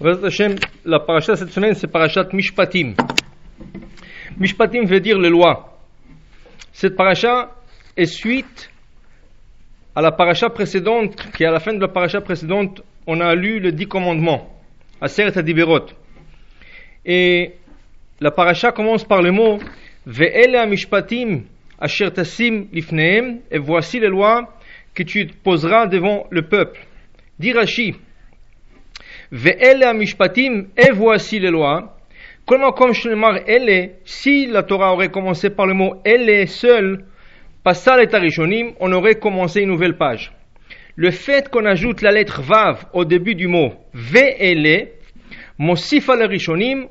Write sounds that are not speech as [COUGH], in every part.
La paracha cette semaine, c'est parachat Mishpatim. Mishpatim veut dire les lois. Cette paracha est suite à la paracha précédente, qui à la fin de la paracha précédente, on a lu les dix commandements, Aseret Adiberot. Et la paracha commence par le mot Ve'ele Mishpatim asher tasim lifneem, et voici les lois que tu poseras devant le peuple. Mishpatim, et voici les lois. Comment comme Shnemar elle, si la Torah aurait commencé par le mot elle seul, Passal et Tarishonim, on aurait commencé une nouvelle page. Le fait qu'on ajoute la lettre Vav au début du mot Ve'ele, Mosif al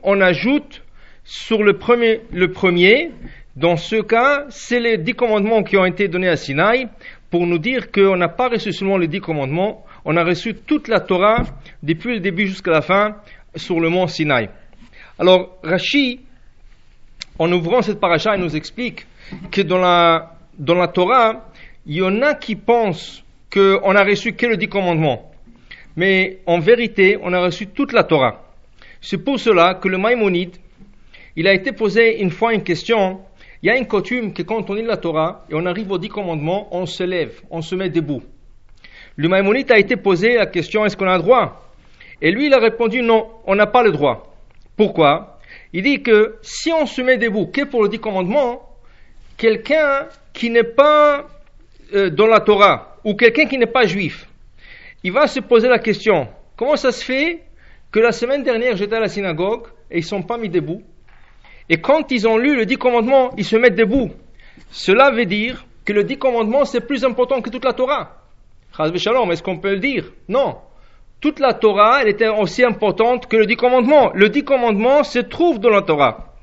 on ajoute sur le premier, le premier, dans ce cas, c'est les dix commandements qui ont été donnés à Sinaï pour nous dire qu'on n'a pas reçu seulement les dix commandements, on a reçu toute la Torah depuis le début jusqu'à la fin sur le mont Sinaï. Alors, Rashi, en ouvrant cette paracha, il nous explique que dans la, dans la Torah, il y en a qui pensent qu'on a reçu que le dix commandements. Mais en vérité, on a reçu toute la Torah. C'est pour cela que le Maïmonide, il a été posé une fois une question. Il y a une coutume que quand on lit la Torah et on arrive aux dix commandements, on se lève, on se met debout. Le Maïmonite a été posé la question est-ce qu'on a le droit? Et lui, il a répondu non, on n'a pas le droit. Pourquoi? Il dit que si on se met debout que pour le dix commandements, quelqu'un qui n'est pas euh, dans la Torah ou quelqu'un qui n'est pas juif, il va se poser la question comment ça se fait que la semaine dernière j'étais à la synagogue et ils ne sont pas mis debout? Et quand ils ont lu le dix commandements, ils se mettent debout. Cela veut dire que le dix commandements c'est plus important que toute la Torah. Est-ce qu'on peut le dire? Non. Toute la Torah, elle était aussi importante que le dix commandements. Le dix commandements se trouve dans la Torah.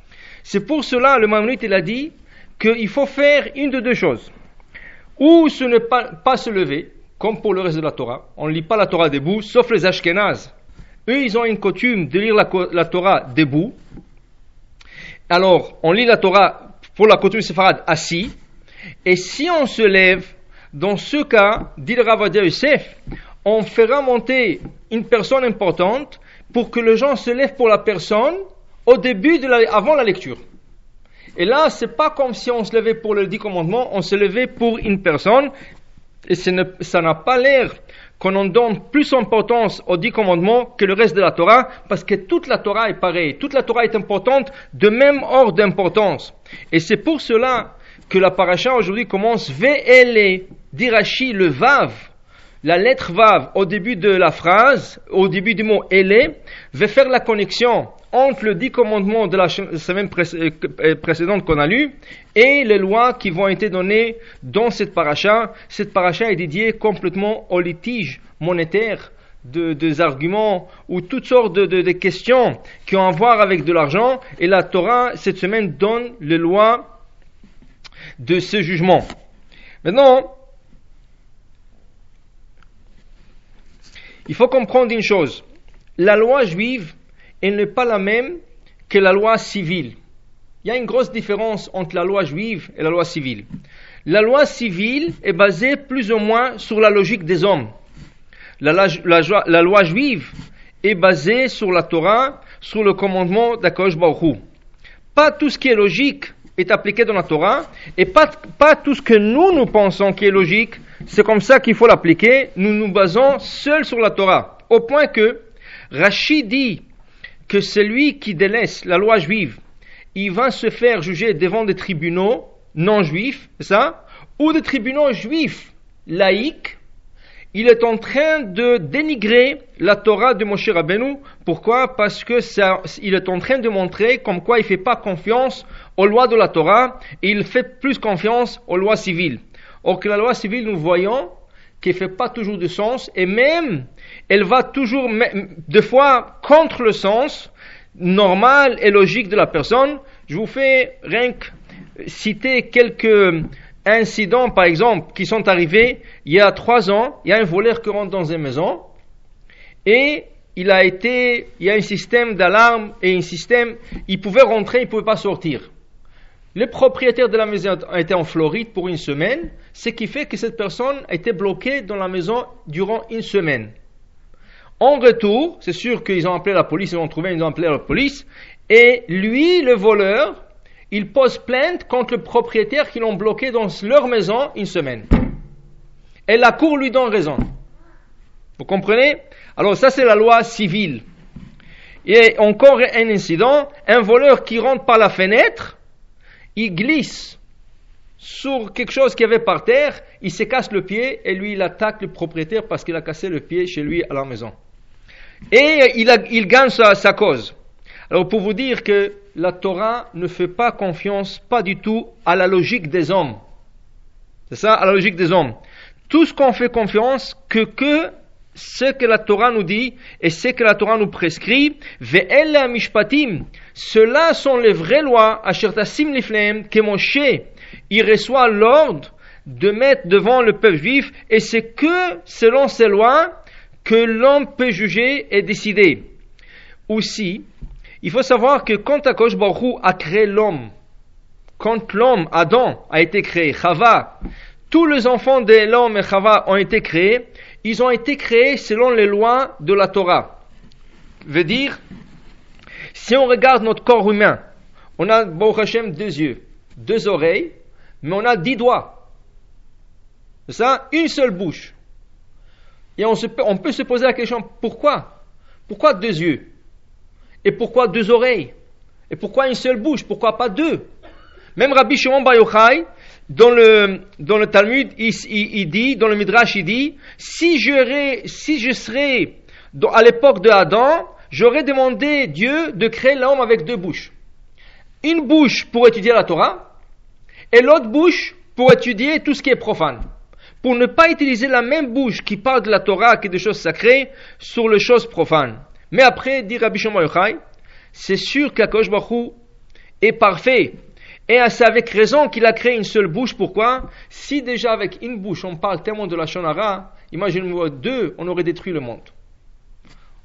C'est pour cela, le Mamonite, il a dit qu'il faut faire une de deux choses. Ou ce n'est pas, se lever, comme pour le reste de la Torah. On ne lit pas la Torah debout, sauf les Ashkénazes. Eux, ils ont une coutume de lire la, la Torah debout. Alors, on lit la Torah pour la coutume séfarade assis. Et si on se lève, dans ce cas, dit le Ravadia Youssef, on fera monter une personne importante pour que les gens se lèvent pour la personne au début de la, avant la lecture. Et là, c'est pas comme si on se levait pour le dix commandements, on se levait pour une personne, et ça n'a pas l'air qu'on en donne plus d'importance aux dix commandements que le reste de la Torah, parce que toute la Torah est pareille, toute la Torah est importante de même ordre d'importance. Et c'est pour cela que la paracha aujourd'hui commence D'Irachi, le Vav, la lettre Vav au début de la phrase, au début du mot Ele, va faire la connexion entre le dix commandements de la semaine euh, précédente qu'on a lu et les lois qui vont être données dans cette paracha. Cette paracha est dédiée complètement au litige monétaire de, des arguments ou toutes sortes de, de, questions qui ont à voir avec de l'argent. Et la Torah, cette semaine, donne les lois de ce jugement. Maintenant, il faut comprendre une chose. La loi juive, elle n'est pas la même que la loi civile. Il y a une grosse différence entre la loi juive et la loi civile. La loi civile est basée plus ou moins sur la logique des hommes. La, loi juive est basée sur la Torah, sur le commandement d'Akosh Baruch Pas tout ce qui est logique est appliqué dans la Torah, et pas, pas tout ce que nous, nous pensons qui est logique, c'est comme ça qu'il faut l'appliquer, nous nous basons seuls sur la Torah. Au point que Rachid dit que celui qui délaisse la loi juive, il va se faire juger devant des tribunaux non juifs, ça, ou des tribunaux juifs laïcs, il est en train de dénigrer la Torah de Moshe Rabbeinu. Pourquoi? Parce que il est en train de montrer comme quoi il fait pas confiance aux lois de la Torah et il fait plus confiance aux lois civiles. Or que la loi civile, nous voyons qu'elle fait pas toujours de sens et même elle va toujours, des fois, contre le sens normal et logique de la personne. Je vous fais rien que citer quelques incidents, par exemple, qui sont arrivés il y a trois ans. Il y a un voleur qui rentre dans une maison et il a été, il y a un système d'alarme et un système, il pouvait rentrer, il pouvait pas sortir. Le propriétaire de la maison a été en Floride pour une semaine, ce qui fait que cette personne a été bloquée dans la maison durant une semaine. En retour, c'est sûr qu'ils ont appelé la police, ils ont trouvé, ils ont appelé la police, et lui, le voleur, il pose plainte contre le propriétaire qui l'ont bloqué dans leur maison une semaine. Et la cour lui donne raison. Vous comprenez? Alors ça c'est la loi civile. Et encore un incident, un voleur qui rentre par la fenêtre, il glisse sur quelque chose qu'il y avait par terre, il se casse le pied et lui il attaque le propriétaire parce qu'il a cassé le pied chez lui à la maison. Et il, gagne sa, cause. Alors pour vous dire que la Torah ne fait pas confiance, pas du tout, à la logique des hommes. C'est ça, à la logique des hommes. Tout ce qu'on fait confiance, que que ce que la Torah nous dit et ce que la Torah nous prescrit, ve'ella mishpatim, ceux-là sont les vraies lois, ashertasim liflem, que Moshe, il reçoit l'ordre de mettre devant le peuple juif, et c'est que selon ces lois que l'homme peut juger et décider. Aussi, il faut savoir que quand Akosh Baruch a créé l'homme, quand l'homme, Adam, a été créé, Chava, tous les enfants de l'homme et Chava ont été créés, ils ont été créés selon les lois de la Torah. Veut dire, si on regarde notre corps humain, on a, Hashem, deux yeux, deux oreilles, mais on a dix doigts. C'est ça Une seule bouche. Et on, on peut se poser la question, pourquoi? Pourquoi deux yeux? Et pourquoi deux oreilles? Et pourquoi une seule bouche? Pourquoi pas deux? Même Rabbi Shimon Bar Yochai, dans le, dans le Talmud, il, dit, dans le Midrash, il dit, si, si je serais à l'époque de Adam, j'aurais demandé Dieu de créer l'homme avec deux bouches. Une bouche pour étudier la Torah, et l'autre bouche pour étudier tout ce qui est profane. Pour ne pas utiliser la même bouche qui parle de la Torah, qui est des choses sacrées, sur les choses profanes. Mais après, dit Rabbi Shimon c'est sûr qu'Akosh Baruch est parfait et c'est avec raison qu'il a créé une seule bouche. Pourquoi? Si déjà avec une bouche on parle tellement de la Shonara, imaginez-moi deux, on aurait détruit le monde.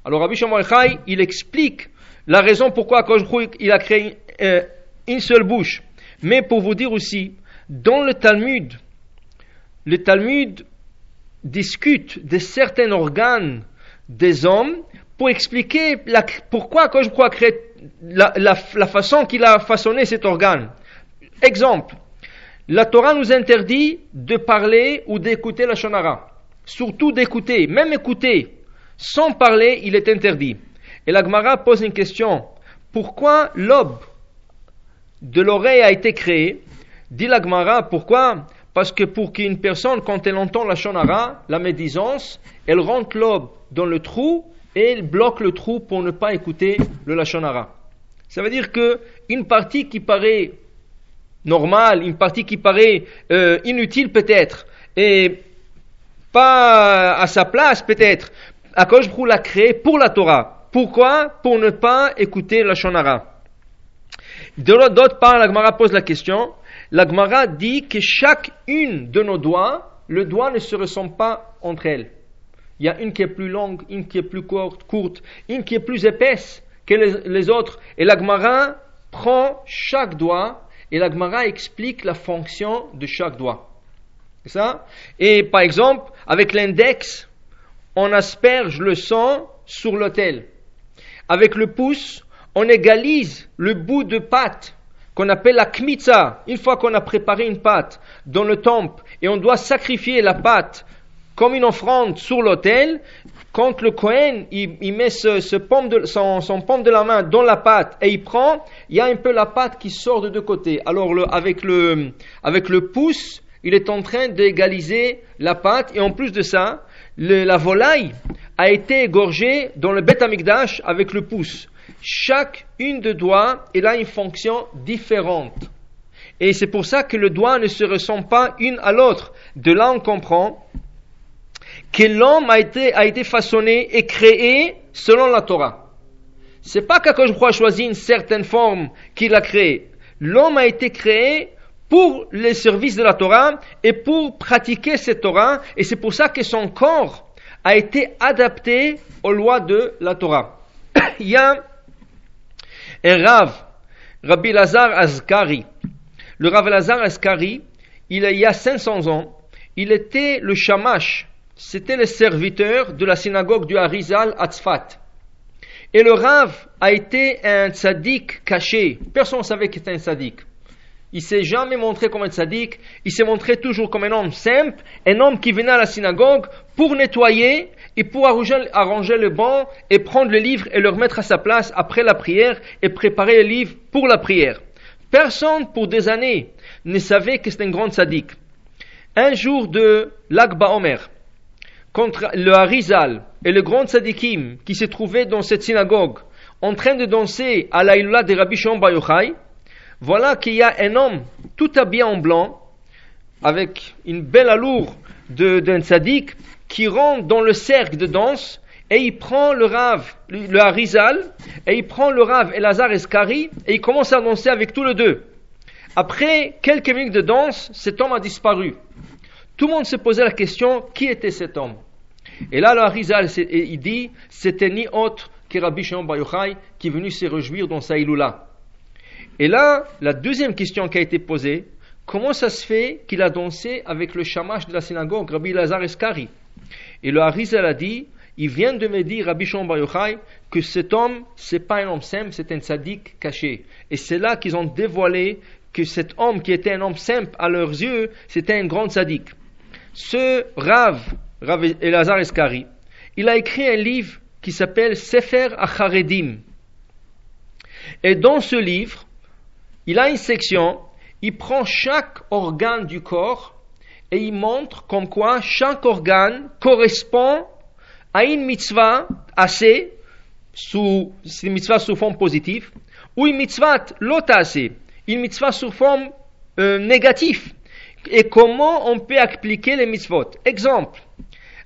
Alors Rabbi Shimon il explique la raison pourquoi il a créé euh, une seule bouche. Mais pour vous dire aussi, dans le Talmud, le Talmud discute de certains organes des hommes pour expliquer pourquoi quand je crois créer la, la, façon qu'il a façonné cet organe. Exemple, la Torah nous interdit de parler ou d'écouter la Shonara. Surtout d'écouter, même écouter, sans parler, il est interdit. Et la Gemara pose une question. Pourquoi l'aube de l'oreille a été créé Dit la Gemara, pourquoi? Parce que pour qu'une personne, quand elle entend la Shonara, la médisance, elle rentre l'aube dans le trou et elle bloque le trou pour ne pas écouter le Lachonara. Ça veut dire que une partie qui paraît normale, une partie qui paraît euh, inutile peut-être, et pas à sa place peut-être, à cause l'a créé pour la Torah. Pourquoi? Pour ne pas écouter la Shonara. D'autre part, la Gemara pose la question. La Gemara dit que chacune de nos doigts, le doigt ne se ressemble pas entre elles. Il y a une qui est plus longue, une qui est plus courte, courte une qui est plus épaisse que les, autres. Et la Gemara prend chaque doigt et la Gemara explique la fonction de chaque doigt. C'est ça? Et par exemple, avec l'index, on asperge le sang sur l'autel. Avec le pouce, on égalise le bout de pâte qu'on appelle la kmitza. Une fois qu'on a préparé une pâte dans le temple et on doit sacrifier la pâte comme une offrande sur l'autel, quand le Cohen il, met son, pomme de la main dans la pâte et il prend, il y a un peu la pâte qui sort de deux côtés. Alors le, avec, le, avec le pouce, il est en train d'égaliser la pâte et en plus de ça, la volaille a été égorgée dans le Beth Amikdash avec le pouce. Chaque une de doigts, elle a une fonction différente. Et c'est pour ça que le doigt ne se ressemble pas une à l'autre. De là, on comprend que l'homme a été, a été façonné et créé selon la Torah. C'est pas qu'Akash a choisi une certaine forme qu'il a créée. L'homme a été créé pour les services de la Torah et pour pratiquer cette Torah, et c'est pour ça que son corps a été adapté aux lois de la Torah. [COUGHS] Il y a un Rav, Rabbi Lazar Azkari. Le Rav Lazar Azkari, il y a 500 ans, il était le shamash c'était le serviteur de la synagogue du Harizal à Tzfat. Et le Rav a été un tzaddik caché. Personne ne savait qu'il était un tzaddik. Il s'est jamais montré comme un tzaddik. Il s'est montré toujours comme un homme simple, un homme qui venait à la synagogue pour nettoyer et pour arranger, le banc et prendre le livre et le remettre à sa place après la prière et préparer le livre pour la prière. Personne pour des années ne savait que c'était un grand tzaddik. Un jour de l'Akba Omer, contre le Harizal et le grand tzadikim qui se trouvaient dans cette synagogue en train de danser à l'Aïlullah de Rabbi Shimon Yochai, voilà qu'il y a un homme tout habillé en blanc, avec une belle allure d'un tzaddik, qui rentre dans le cercle de danse et il prend le Rav, le Harizal, et il prend le Rav Elazar Eskari et il commence à danser avec tous les deux. Après quelques minutes de danse, cet homme a disparu. Tout le monde se posait la question, qui était cet homme? Et là, le Harizal, il dit, c'était ni autre que Rabbi Shimon Bar Yochai qui est venu se réjouir dans sa Iloula. Et là, la deuxième question qui a été posée, comment ça se fait qu'il a dansé avec le shamash de la synagogue, Rabbi Lazar Eskari Et le Harizal a dit, il vient de me dire, Rabbi Shimon Bar Yochai, que cet homme, c'est pas un homme simple, c'est un sadique caché. Et c'est là qu'ils ont dévoilé que cet homme qui était un homme simple à leurs yeux, c'était un grand sadique ce Rav, Rav Elazar Eskari, il a écrit un livre qui s'appelle Sefer Acharedim. Et dans ce livre, il a une section, il prend chaque organe du corps et il montre comme quoi chaque organe correspond à une mitzvah assez, sous, une mitzvah sous forme positive, ou une mitzvah assez, une mitzvah sous forme euh, négative et comment on peut appliquer les mitzvot. Exemple,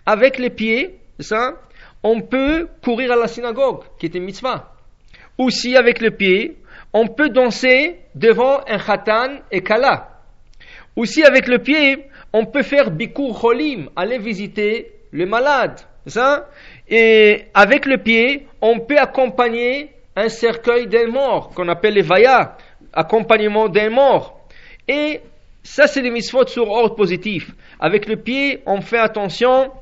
avec les pieds, ça, on peut courir à la synagogue, qui est une mitzvah. Aussi, avec les pieds, on peut danser devant un khatan et kala. Aussi, avec le pied, on peut faire bikur cholim, aller visiter les malades. Ça? Et avec le pied, on peut accompagner un cercueil d'un mort, qu'on appelle les vaya, accompagnement d'un mort. Et ça, c'est les mitzvot sur ordre positif. Avec le pied, on fait attention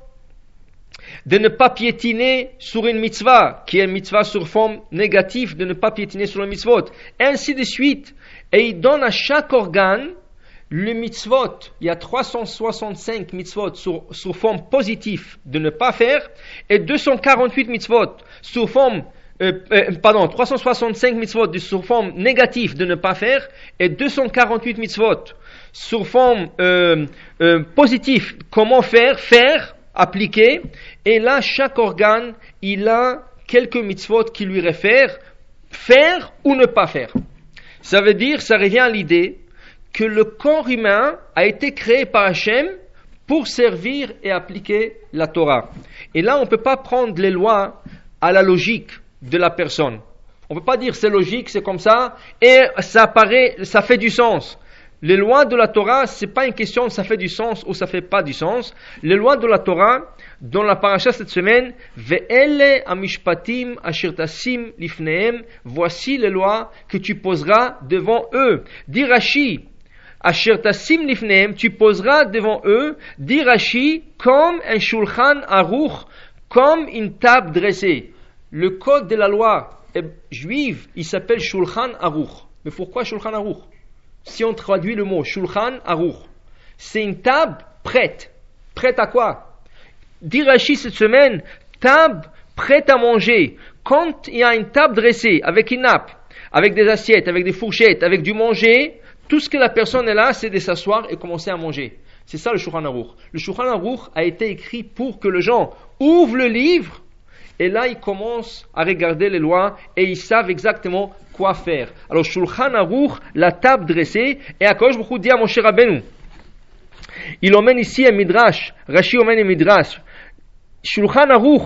de ne pas piétiner sur une mitzvah, qui est une mitzvah sur forme négative, de ne pas piétiner sur le mitzvot. Ainsi de suite. Et il donne à chaque organe le mitzvot. Il y a 365 mitzvot sur, sur forme positive de ne pas faire et 248 mitzvot sur forme euh, euh, pardon, 365 mitzvot sur forme négative de ne pas faire et 248 mitzvot sur forme euh, euh, positive, comment faire, faire, appliquer, et là, chaque organe, il a quelques mitzvot qui lui réfèrent, faire ou ne pas faire. Ça veut dire, ça revient à l'idée que le corps humain a été créé par Hachem pour servir et appliquer la Torah. Et là, on ne peut pas prendre les lois à la logique de la personne. On ne peut pas dire c'est logique, c'est comme ça, et ça paraît, ça fait du sens. Les lois de la Torah, c'est pas une question ça fait du sens ou ça fait pas du sens. Les lois de la Torah, dans la paracha cette semaine, ve'ele amishpatim ashirtasim lifneem, voici les lois que tu poseras devant eux. Dit Rashi, ashirtasim lifneem, tu poseras devant eux, dit Rashi, comme un shulchan aruch, comme une table dressée. Le code de la loi juive, il s'appelle shulchan aruch. Mais pourquoi shulchan aruch? Si on traduit le mot Shulchan Aruch, c'est une table prête. Prête à quoi? Dit cette semaine, table prête à manger. Quand il y a une table dressée avec une nappe, avec des assiettes, avec des fourchettes, avec du manger, tout ce que la personne est là, c'est de s'asseoir et commencer à manger. C'est ça le Shulchan Aruch. Le Shulchan Aruch a été écrit pour que les gens ouvrent le livre et là ils commencent à regarder les lois et ils savent exactement quoi faire. Alors, Shulchan Aruch, la table dressée, et Akosh beaucoup dit à Moshe Rabbeinu. Il emmène ici un midrash, Rashi emmène un midrash. Shulchan Aruch,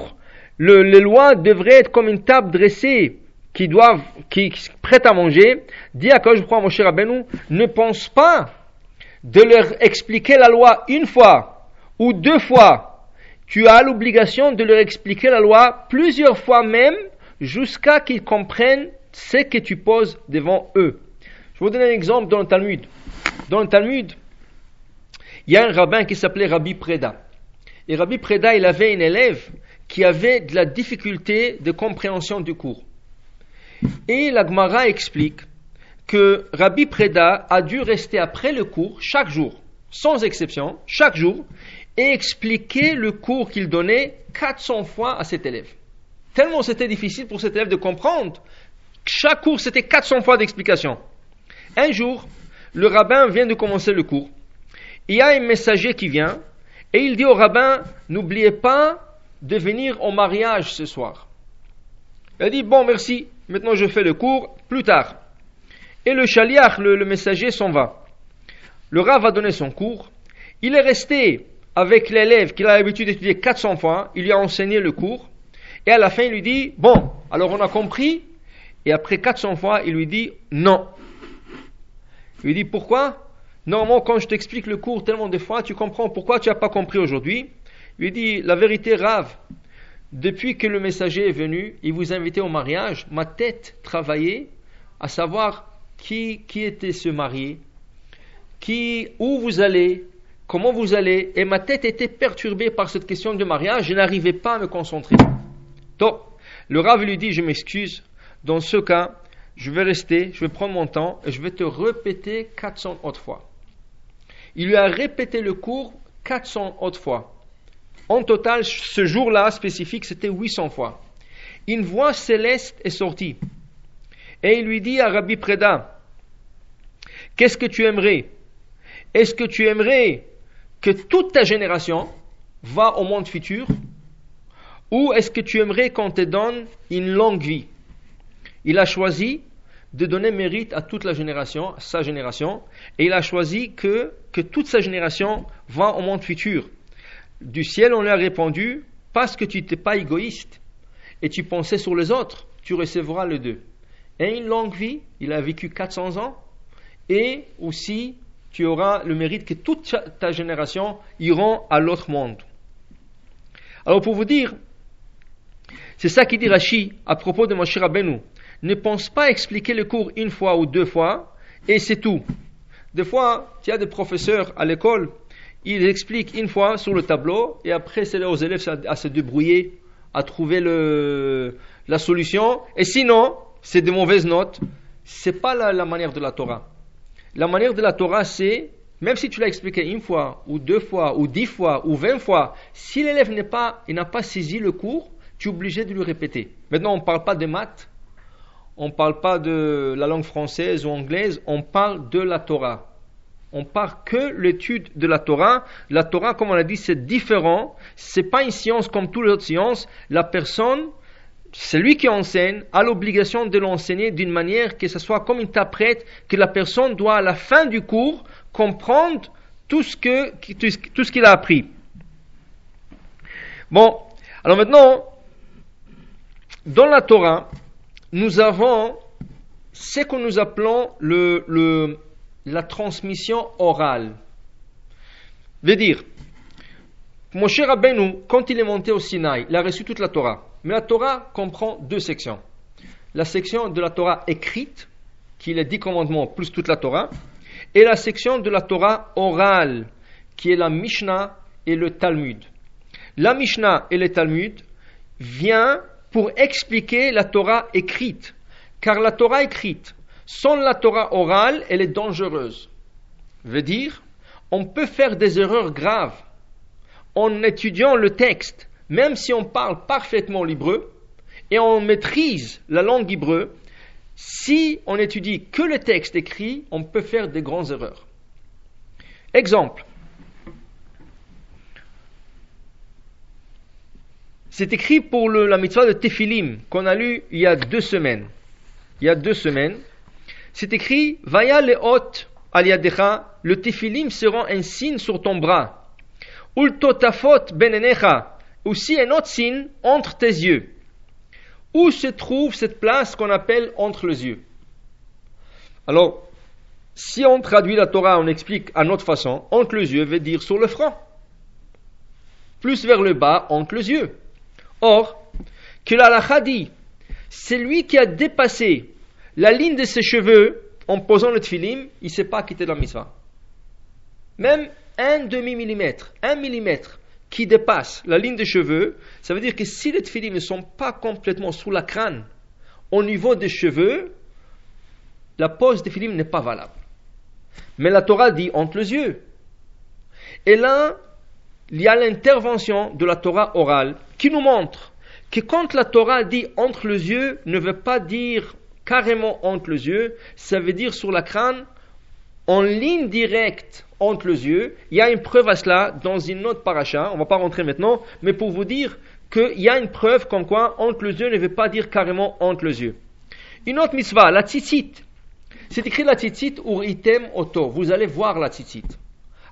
le, les lois devraient être comme une table dressée qui doivent, qui, prête à manger. Dit Akosh beaucoup à Moshe Rabbeinu, ne pense pas de leur expliquer la loi une fois ou deux fois. Tu as l'obligation de leur expliquer la loi plusieurs fois même jusqu'à qu'ils comprennent ce que tu poses devant eux. Je vous donner un exemple dans le Talmud. Dans le Talmud, il y a un rabbin qui s'appelait Rabbi Preda. Et Rabbi Preda, il avait un élève qui avait de la difficulté de compréhension du cours. Et la Gemara explique que Rabbi Preda a dû rester après le cours chaque jour, sans exception, chaque jour, et expliquer le cours qu'il donnait 400 fois à cet élève. Tellement c'était difficile pour cet élève de comprendre. Chaque cours, c'était 400 fois d'explication. Un jour, le rabbin vient de commencer le cours. Il y a un messager qui vient et il dit au rabbin, n'oubliez pas de venir au mariage ce soir. Il dit, bon, merci, maintenant je fais le cours, plus tard. Et le chaliach, le, messager, s'en va. Le Rav va donner son cours. Il est resté avec l'élève qu'il a l'habitude d'étudier 400 fois. Il lui a enseigné le cours. Et à la fin, il lui dit, bon, alors on a compris. Et après 400 fois, il lui dit, non. Il lui dit, pourquoi? Normalement, quand je t'explique le cours tellement de fois, tu comprends pourquoi tu n'as pas compris aujourd'hui. Il lui dit, la vérité, Rav, depuis que le messager est venu, il vous a invité au mariage, ma tête travaillait à savoir qui, qui était ce marié, qui, où vous allez, comment vous allez, et ma tête était perturbée par cette question de mariage, je n'arrivais pas à me concentrer. Donc, le Rav lui dit, je m'excuse, dans ce cas, je vais rester, je vais prendre mon temps et je vais te répéter 400 autres fois. Il lui a répété le cours 400 autres fois. En total, ce jour-là spécifique, c'était 800 fois. Une voix céleste est sortie. Et il lui dit à Rabbi Preda, qu'est-ce que tu aimerais? Est-ce que tu aimerais que toute ta génération va au monde futur Ou est-ce que tu aimerais qu'on te donne une longue vie? Il a choisi de donner mérite à toute la génération, sa génération, et il a choisi que, que toute sa génération va au monde futur. Du ciel, on lui a répondu, parce que tu n'étais pas égoïste et tu pensais sur les autres, tu recevras les deux. Et une longue vie, il a vécu 400 ans, et aussi tu auras le mérite que toute ta génération iront à l'autre monde. Alors pour vous dire, c'est ça qui dit Rashi à propos de Moshe Rabbeinu. Ne pense pas expliquer le cours une fois ou deux fois, et c'est tout. Des fois, il y a des professeurs à l'école, ils expliquent une fois sur le tableau, et après c'est aux élèves à se débrouiller, à trouver la solution, et sinon, c'est de mauvaises notes. C'est pas la, manière de la Torah. La manière de la Torah, c'est, même si tu l'as expliqué une fois, ou deux fois, ou dix fois, ou vingt fois, si l'élève n'est pas, il n'a pas saisi le cours, tu es obligé de lui répéter. Maintenant, on ne parle pas de maths, on ne parle pas de la langue française ou anglaise, on parle de la Torah. On parle que l'étude de la Torah. La Torah, comme on l'a dit, c'est différent. C'est pas une science comme toutes les autres sciences. La personne, celui qui enseigne a l'obligation de l'enseigner d'une manière que ce soit comme interprète, que la personne doit à la fin du cours comprendre tout ce que tout ce qu'il a appris. Bon, alors maintenant, dans la Torah, nous avons ce que nous appelons le, la transmission orale. Veut dire, Moshe Rabbeinu, quand il est monté au Sinaï, il a reçu toute la Torah. Mais la Torah comprend deux sections. La section de la Torah écrite, qui est les dix commandements plus toute la Torah, et la section de la Torah orale, qui est la Mishnah et le Talmud. La Mishnah et le Talmud vient pour expliquer la Torah écrite, car la Torah écrite, sans la Torah orale, elle est dangereuse. Veut dire, on peut faire des erreurs graves en étudiant le texte même si on parle parfaitement l'hébreu et on maîtrise la langue hébreu, si on étudie que le texte écrit, on peut faire des grandes erreurs. Exemple. C'est écrit pour la mitzvah de Tephilim qu'on a lu il y a deux semaines. Il y a deux semaines. C'est écrit Vaya le hot aliadecha, le Tephilim sera un signe sur ton bras. Ultotafot benenecha, aussi un autre signe entre tes yeux. Où se trouve cette place qu'on appelle entre les yeux? Alors, si on traduit la Torah, on explique à notre façon, entre les yeux veut dire sur le front. Plus vers le bas, entre les yeux. Or, que la dit, celui qui a dépassé la ligne de ses cheveux en posant le tfilim, il ne sait pas quitter la mitzvah. Même un demi-millimètre, un millimètre, qui dépasse la ligne des cheveux, ça veut dire que si les tefilines ne sont pas complètement sous la crâne, au niveau des cheveux, la pose des tefilines n'est pas valable. Mais la Torah dit entre les yeux. Et là, il y a l'intervention de la Torah orale qui nous montre que quand la Torah dit entre les yeux, ne veut pas dire carrément entre les yeux, ça veut dire sur la crâne, en ligne directe entre les yeux. Il y a une preuve à cela dans une autre paracha, on ne va pas rentrer maintenant, mais pour vous dire qu'il y a une preuve comme quoi entre les yeux ne veut pas dire carrément entre les yeux. Une autre mitzvah, la tzitzit. C'est écrit la tzitzit item oto. Vous allez voir la tzitzit.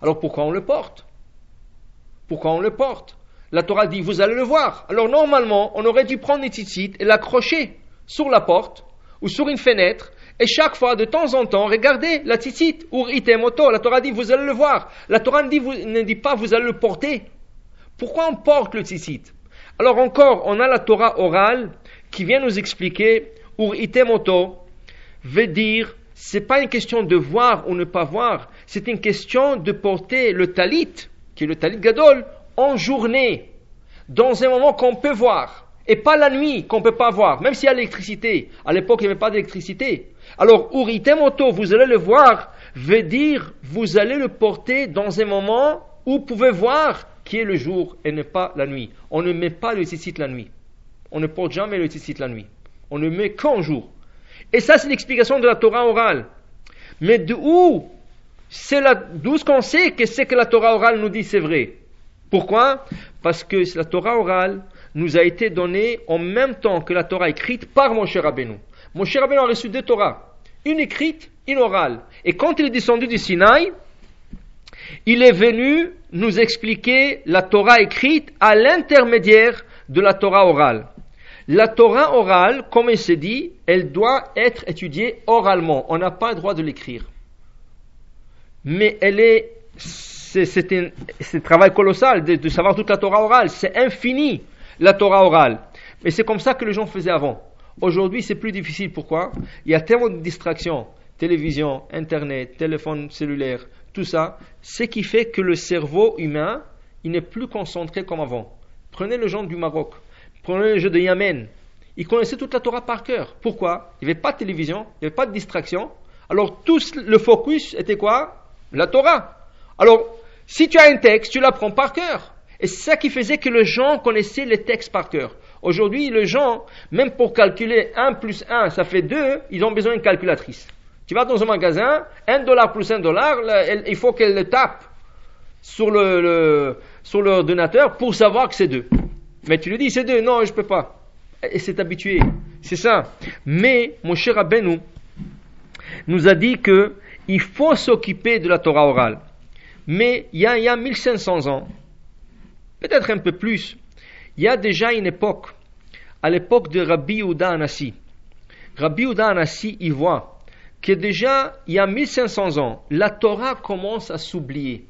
Alors pourquoi on le porte? Pourquoi on le porte? La Torah dit vous allez le voir. Alors normalement, on aurait dû prendre les tzitzit et l'accrocher sur la porte ou sur une fenêtre et chaque fois, de temps en temps, regardez la tzitzit ou itemoto. La Torah dit vous allez le voir. La Torah ne dit, ne dit pas vous allez le porter. Pourquoi on porte le tzitzit Alors encore, on a la Torah orale qui vient nous expliquer ou itemoto veut dire c'est pas une question de voir ou ne pas voir, c'est une question de porter le talit, qui est le talit gadol, en journée, dans un moment qu'on peut voir, et pas la nuit qu'on peut pas voir, même s'il y a l'électricité. À l'époque, il n'y avait pas d'électricité. Alors, uritemoto, vous allez le voir, veut dire, vous allez le porter dans un moment où vous pouvez voir qui est le jour et ne pas la nuit. On ne met pas le tzitzit la nuit. On ne porte jamais le tzitzit la nuit. On ne met qu'en jour. Et ça, c'est l'explication de la Torah orale. Mais d'où c'est d'où ce qu'on sait que ce que la Torah orale nous dit c'est vrai? Pourquoi? Parce que la Torah orale nous a été donnée en même temps que la Torah écrite par mon cher Rabbeinu. Mon cher Rabbeinu a reçu deux Torahs, une écrite, une orale. Et quand il est descendu du Sinaï, il est venu nous expliquer la Torah écrite à l'intermédiaire de la Torah orale. La Torah orale, comme il s'est dit, elle doit être étudiée oralement. On n'a pas le droit de l'écrire. Mais elle est, c'est un, travail colossal de, de, savoir toute la Torah orale. C'est infini, la Torah orale. Mais c'est comme ça que les gens faisaient avant. Aujourd'hui, c'est plus difficile. Pourquoi? Il y a tellement de distractions. Télévision, Internet, téléphone cellulaire, tout ça. Ce qui fait que le cerveau humain, il n'est plus concentré comme avant. Prenez le genre du Maroc. Prenez le jeu de Yamen. Ils connaissaient toute la Torah par cœur. Pourquoi? Il n'y avait pas de télévision, il n'y avait pas de distraction. Alors tout le focus était quoi? La Torah. Alors, si tu as un texte, tu l'apprends par cœur. Et c'est ça qui faisait que les gens connaissaient les textes par cœur. Aujourd'hui, les gens, même pour calculer 1 plus 1, ça fait 2, ils ont besoin d'une calculatrice. Tu vas dans un magasin, 1 dollar plus 1 dollar, il faut qu'elle le tape sur le, sur l'ordinateur pour savoir que c'est 2. Mais tu lui dis c'est 2, non, je peux pas. Et c'est habitué. C'est ça. Mais, mon cher Abenou nous a dit que il faut s'occuper de la Torah orale. Mais il y a, il y a 1500 ans, peut-être un peu plus, il y a déjà une époque, à l'époque de Rabbi Uda Anassi. Rabbi Uda Anassi, il voit que déjà, il y a 1500 ans, la Torah commence à s'oublier.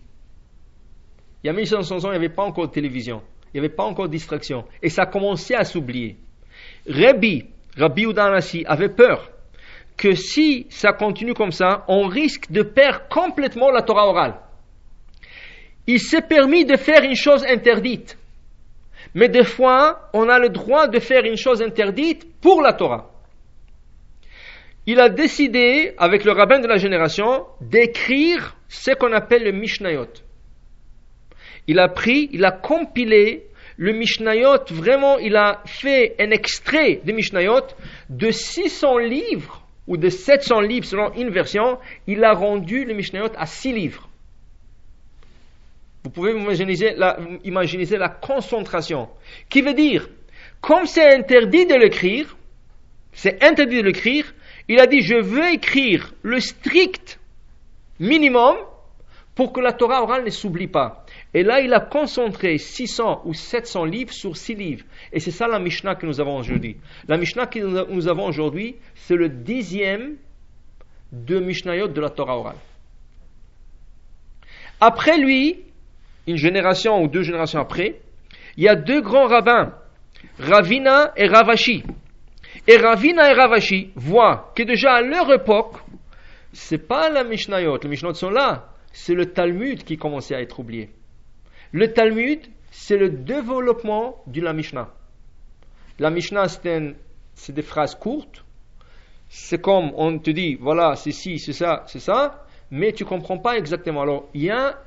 Il y a 1500 ans, il n'y avait pas encore de télévision, il n'y avait pas encore de distraction, et ça commençait à s'oublier. Rabbi, Rabbi Uda Anassi, avait peur que si ça continue comme ça, on risque de perdre complètement la Torah orale. Il s'est permis de faire une chose interdite. Mais des fois, on a le droit de faire une chose interdite pour la Torah. Il a décidé, avec le rabbin de la génération, d'écrire ce qu'on appelle le Mishnayot. Il a pris, il a compilé le Mishnayot, vraiment, il a fait un extrait de Mishnayot de 600 livres, ou de 700 livres selon une version, il a rendu le Mishnayot à 6 livres. Vous pouvez imaginer la, imaginer la concentration. Qui veut dire, comme c'est interdit de l'écrire, c'est interdit de l'écrire, il a dit, je veux écrire le strict minimum pour que la Torah orale ne s'oublie pas. Et là, il a concentré 600 ou 700 livres sur 6 livres. Et c'est ça la Mishnah que nous avons aujourd'hui. La Mishnah que nous avons aujourd'hui, c'est le dixième de Mishnayot de la Torah orale. Après lui, une génération ou deux générations après, il y a deux grands rabbins, Ravina et Ravashi. Et Ravina et Ravashi voient que déjà à leur époque, c'est pas la Mishnayot, les Mishnayot sont là, c'est le Talmud qui commençait à être oublié. Le Talmud, c'est le développement de la Mishnah. La Mishnah, c'est des phrases courtes. C'est comme on te dit, voilà, c'est ci, c'est ça, c'est ça, mais tu comprends pas exactement. Alors, il y a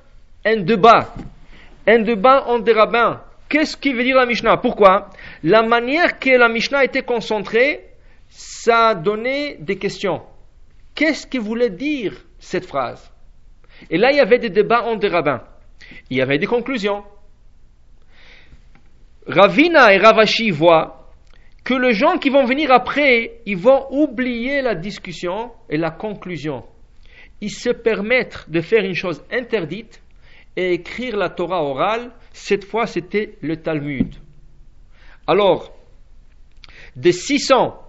un débat. Un débat entre des rabbins. Qu'est-ce qui veut dire la Mishnah? Pourquoi? La manière que la Mishnah était concentrée, ça a donné des questions. Qu'est-ce que voulait dire cette phrase? Et là, il y avait des débats entre des rabbins. Il y avait des conclusions. Ravina et Ravashi voient que les gens qui vont venir après, ils vont oublier la discussion et la conclusion. Ils se permettent de faire une chose interdite et écrire la Torah orale. Cette fois, c'était le Talmud. Alors, des 600,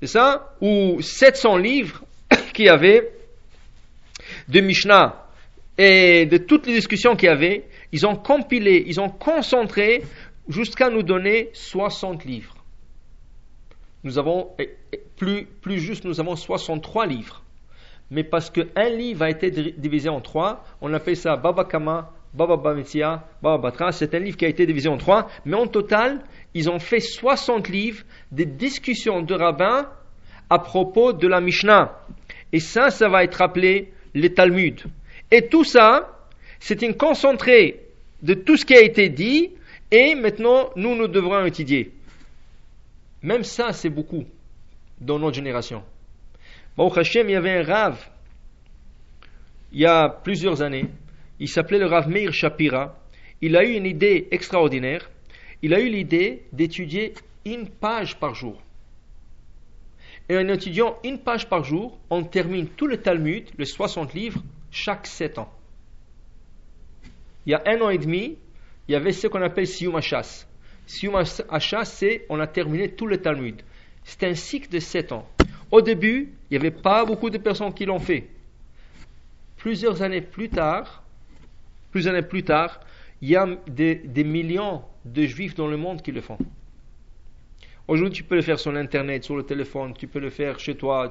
c'est ça, ou 700 livres [COUGHS] qu'il y avait de Mishnah et de toutes les discussions qu'il y avait, ils ont compilé, ils ont concentré jusqu'à nous donner 60 livres. Nous avons, plus, plus juste, nous avons 63 livres. Mais parce qu'un livre a été divisé en trois, on appelle ça Baba Kama, Baba Bamitia, Baba Batra. C'est un livre qui a été divisé en trois. Mais en total, ils ont fait 60 livres des discussions de rabbins à propos de la Mishnah. Et ça, ça va être appelé les Talmud. Et tout ça, c'est une concentré de tout ce qui a été dit et maintenant, nous, nous devrons étudier. Même ça, c'est beaucoup dans notre génération. Bon, Hachem, il y avait un Rav, il y a plusieurs années, il s'appelait le Rav Meir Shapira. Il a eu une idée extraordinaire. Il a eu l'idée d'étudier une page par jour. Et en étudiant une page par jour, on termine tout le Talmud, les 60 livres, chaque 7 ans. Il y a un an et demi, il y avait ce qu'on appelle Siyum Hachas. Hachas, c'est on a terminé tout le Talmud. C'est un cycle de sept ans. Au début, il n'y avait pas beaucoup de personnes qui l'ont fait. Plusieurs années plus tard, plusieurs années plus tard, il y a des, millions de juifs dans le monde qui le font. Aujourd'hui, tu peux le faire sur l'internet, sur le téléphone, tu peux le faire chez toi.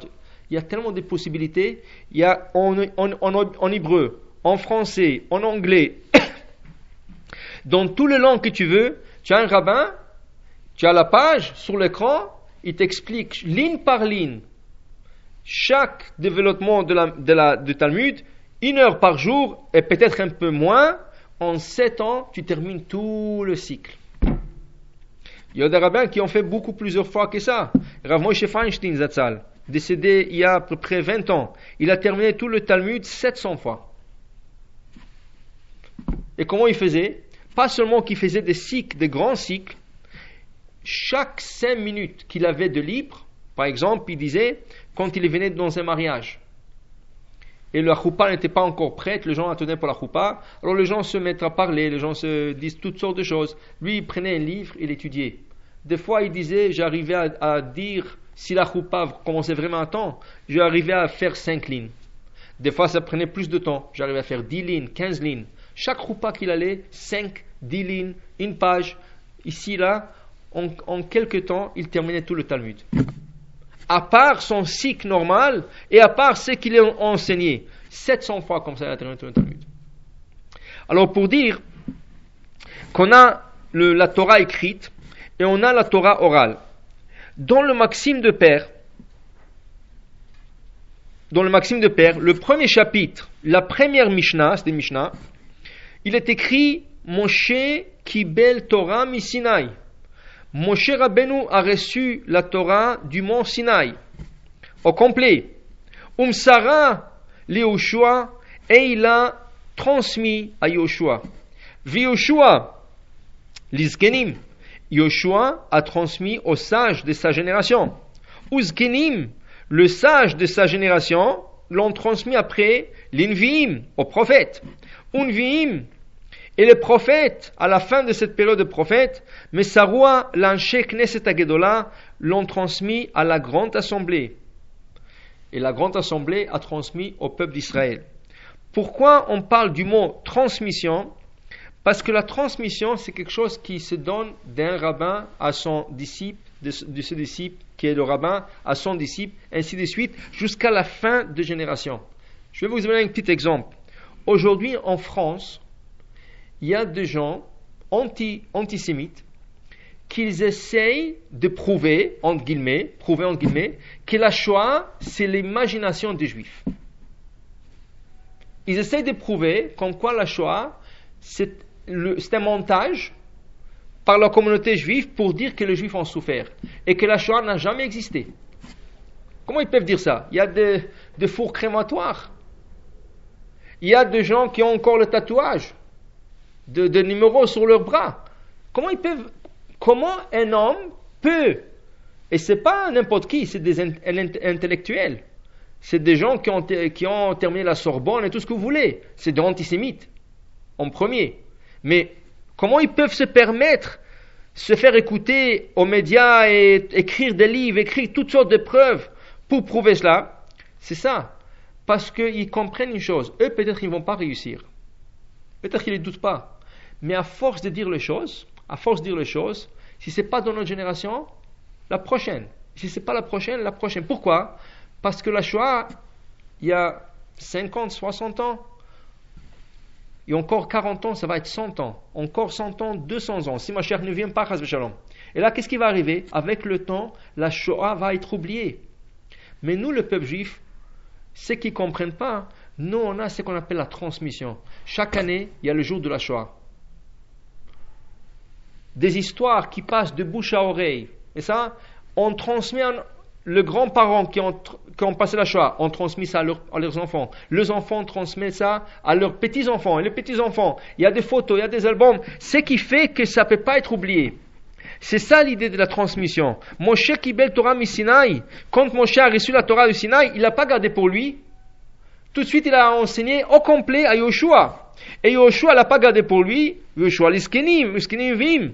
Il y a tellement de possibilités. Il y a en, en, hébreu, en français, en anglais, [COUGHS] dans tous les langues que tu veux, tu as un rabbin, tu as la page sur l'écran, il t'explique ligne par ligne chaque développement de la, de Talmud, une heure par jour et peut-être un peu moins. En sept ans, tu termines tout le cycle. Il y a des rabbins qui ont fait beaucoup plusieurs fois que ça. Rav Moshe Feinstein Zatzal, décédé il y a à peu près 20 ans, il a terminé tout le Talmud 700 fois. Et comment il faisait? Pas seulement qu'il faisait des cycles, des grands cycles, chaque cinq minutes qu'il avait de libre, par exemple, il disait, quand il venait dans un mariage, et la choupa n'était pas encore prête, les gens attendaient pour la choupa, alors les gens se mettent à parler, les gens se disent toutes sortes de choses. Lui, il prenait un livre, il étudiait. Des fois, il disait, j'arrivais à, dire, si la choupa commençait vraiment à temps, j'arrivais à faire cinq lignes. Des fois, ça prenait plus de temps, j'arrivais à faire dix lignes, quinze lignes. Chaque roupa qu'il allait, 5, 10 lignes, une page, ici, là, en, en quelques temps, il terminait tout le Talmud. À part son cycle normal et à part ce qu'il a enseigné. 700 fois comme ça, il a terminé tout le Talmud. Alors pour dire qu'on a le, la Torah écrite et on a la Torah orale. Dans le Maxime de Père, dans le Maxime de Père, le premier chapitre, la première Mishnah, des Mishnah, il est écrit Moshe Kibel Torah mi Sinaï. Moshe Rabbeinu a reçu la Torah du mont Sinaï. Au complet. Umsara Yoshua et il a transmis à Yoshua. Yoshua, l'Izkenim. Yoshua a transmis aux sages de sa génération. Uzkenim, le sage de sa génération, l'ont transmis après l'Inviim, aux prophètes. Unviim, et les prophètes, à la fin de cette période de prophètes, Messaroua, l'Anché Knesset l'ont transmis à la grande assemblée. Et la grande assemblée a transmis au peuple d'Israël. Pourquoi on parle du mot transmission? Parce que la transmission, c'est quelque chose qui se donne d'un rabbin à son disciple, de, ce disciple qui est le rabbin, à son disciple, ainsi de suite, jusqu'à la fin de génération. Je vais vous donner un petit exemple. Aujourd'hui, en France, il y a des gens anti, antisémites qu'ils essayent de prouver, entre guillemets, prouver entre guillemets, que la Shoah, c'est l'imagination des Juifs. Ils essayent de prouver comme quoi la Shoah, c'est un montage par la communauté juive pour dire que les Juifs ont souffert et que la Shoah n'a jamais existé. Comment ils peuvent dire ça? Il y a des, des fours crématoires. Il y a des gens qui ont encore le tatouage de, numéros sur leurs bras. Comment ils peuvent Comment un homme peut, et c'est pas n'importe qui, c'est des intellectuels, c'est des gens qui ont, qui ont terminé la Sorbonne et tout ce que vous voulez, c'est des antisémites, en premier. Mais comment ils peuvent se permettre se faire écouter aux médias et écrire des livres, écrire toutes sortes de preuves pour prouver cela? C'est ça. Parce qu'ils comprennent une chose. Eux, peut-être, ils ne vont pas réussir. Peut-être qu'ils ne doutent pas. Mais à force de dire les choses, à force de dire les choses, si ce n'est pas dans notre génération, la prochaine. Si ce n'est pas la prochaine, la prochaine. Pourquoi? Parce que la Shoah, il y a 50, 60 ans, et encore 40 ans, ça va être 100 ans. Encore 100 ans, 200 ans. Si ma chère ne vient pas, Shalom. Et là, qu'est-ce qui va arriver? Avec le temps, la Shoah va être oubliée. Mais nous, le peuple juif, ceux qui ne comprennent pas, nous, on a ce qu'on appelle la transmission. Chaque année, il y a le jour de la Shoah des histoires qui passent de bouche à oreille. Et ça, on transmet le grand-parent qui ont, passé la Shoah, on transmet ça à, leurs enfants. Les enfants transmettent ça à leurs petits-enfants. Et les petits-enfants, il y a des photos, il y a des albums. Ce qui fait que ça ne peut pas être oublié. C'est ça l'idée de la transmission. Moshe Kibel Torah Sinaï, quand Moshe a reçu la Torah du Sinaï, il l'a pas gardé pour lui. Tout de suite, il a enseigné au complet à Yoshua. Et Yoshua l'a pas gardé pour lui, Yoshua l'iskenim, vim.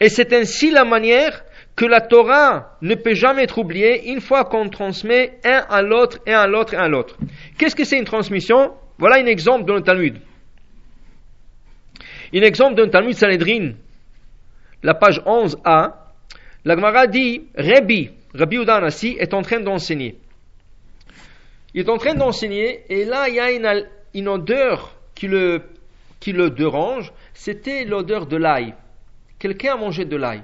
Et c'est ainsi la manière que la Torah ne peut jamais être oubliée une fois qu'on transmet un à l'autre, un à l'autre, un à l'autre. Qu'est-ce que c'est une transmission? Voilà un exemple dans le Talmud. Un exemple d'un Talmud Sanhedrin, la page 11a, la Gemara dit, Rabbi, Rabbi Udanasi est en train d'enseigner. Il est en train d'enseigner et là il y a une, une odeur qui le, qui le dérange, c'était l'odeur de l'ail. Quelqu'un a mangé de l'ail.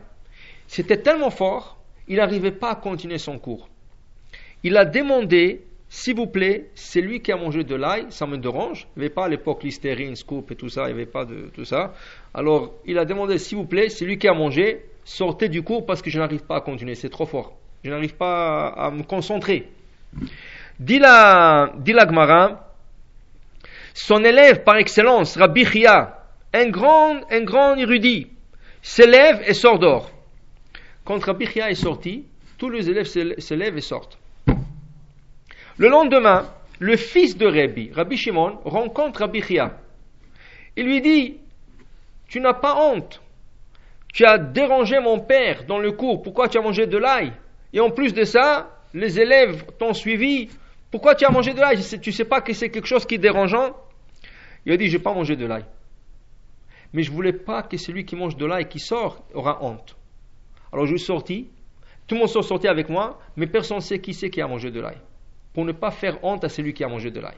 C'était tellement fort, il n'arrivait pas à continuer son cours. Il a demandé, s'il vous plaît, c'est lui qui a mangé de l'ail, ça me dérange. Il n'y avait pas à l'époque l'hystérine, scoop et tout ça, il n'y avait pas de tout ça. Alors, il a demandé, s'il vous plaît, c'est lui qui a mangé, sortez du cours parce que je n'arrive pas à continuer, c'est trop fort. Je n'arrive pas à, me concentrer. Dit la, dit la Gemara, son élève par excellence, Rabbi Chia, un grand, un grand érudit, s'élève et sort dehors. Quand Rabbi Chia est sorti, tous les élèves se lèvent et sortent. Le lendemain, le fils de Rabbi, Rabbi Shimon, rencontre Rabbi Chia. Il lui dit, tu n'as pas honte. Tu as dérangé mon père dans le cours. Pourquoi tu as mangé de l'ail? Et en plus de ça, les élèves t'ont suivi. Pourquoi tu as mangé de l'ail? Tu ne sais pas que c'est quelque chose qui est dérangeant il a dit, je n'ai pas mangé de l'ail. Mais je ne voulais pas que celui qui mange de l'ail qui sort aura honte. Alors je suis sorti, tout le monde sont sorti avec moi, mais personne ne sait qui c'est qui a mangé de l'ail. Pour ne pas faire honte à celui qui a mangé de l'ail.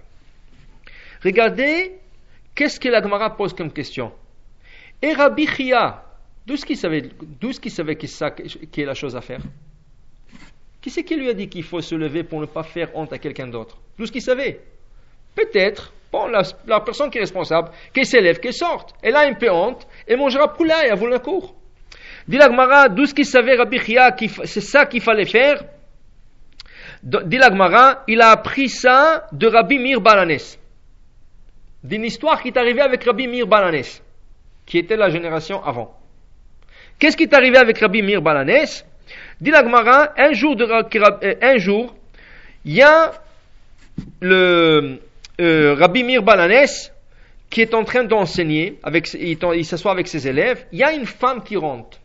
Regardez, qu'est-ce que la Gemara pose comme question? Et Rabbi Chia, d'où ce qu'il savait, qu'il savait ça, qui est la chose à faire? Qui c'est qui lui a dit qu'il faut se lever pour ne pas faire honte à quelqu'un d'autre? D'où ce qu'il savait? Peut-être La, personne qui est responsable, qu'elle s'élève, qu'elle sorte. Elle a un peu honte, elle mangera poulaille avant la cour. Dit l'Agmara, d'où ce qu'il savait Rabbi Chia, c'est ça qu'il fallait faire. Dit l'Agmara, il a appris ça de Rabbi Mir Balanes. D'une histoire qui est arrivée avec Rabbi Mir Balanes, qui était la génération avant. Qu'est-ce qui est arrivé avec Rabbi Mir Balanes? Dit l'Agmara, un jour, de, euh, un jour, il y a le, euh, Rabbi Mir Balanes, qui est en train d'enseigner, avec, il, s'assoit avec ses élèves, il y a une femme qui rentre.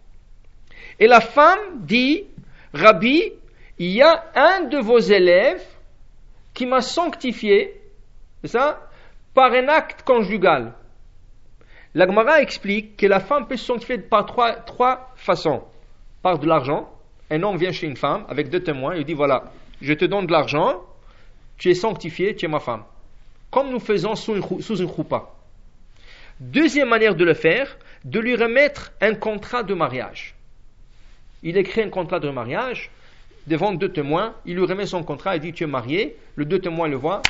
Et la femme dit, Rabbi, il y a un de vos élèves qui m'a sanctifié, c'est ça, par un acte conjugal. La Gemara explique que la femme peut se sanctifier par trois, trois façons. Par de l'argent. Un homme vient chez une femme avec deux témoins, il dit voilà, je te donne de l'argent, tu es sanctifié, tu es ma femme comme nous faisons sous une, Deuxième manière de le faire, de lui remettre un contrat de mariage. Il écrit un contrat de mariage devant deux témoins, il lui remet son contrat, il dit tu es marié, le deux témoins le voient.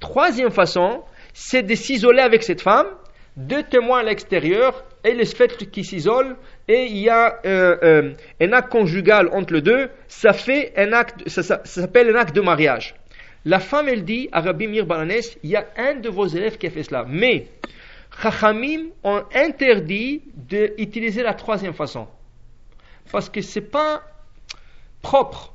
Troisième façon, c'est de s'isoler avec cette femme, deux témoins à l'extérieur, et le fait qui s'isole, et il y a euh, euh, un acte conjugal entre les deux, ça fait un acte, ça, s'appelle un acte de mariage. La femme, elle dit à Rabbi Mir Balanes, il y a un de vos élèves qui a fait cela, mais Chachamim ont interdit d'utiliser la troisième façon. Parce que c'est pas propre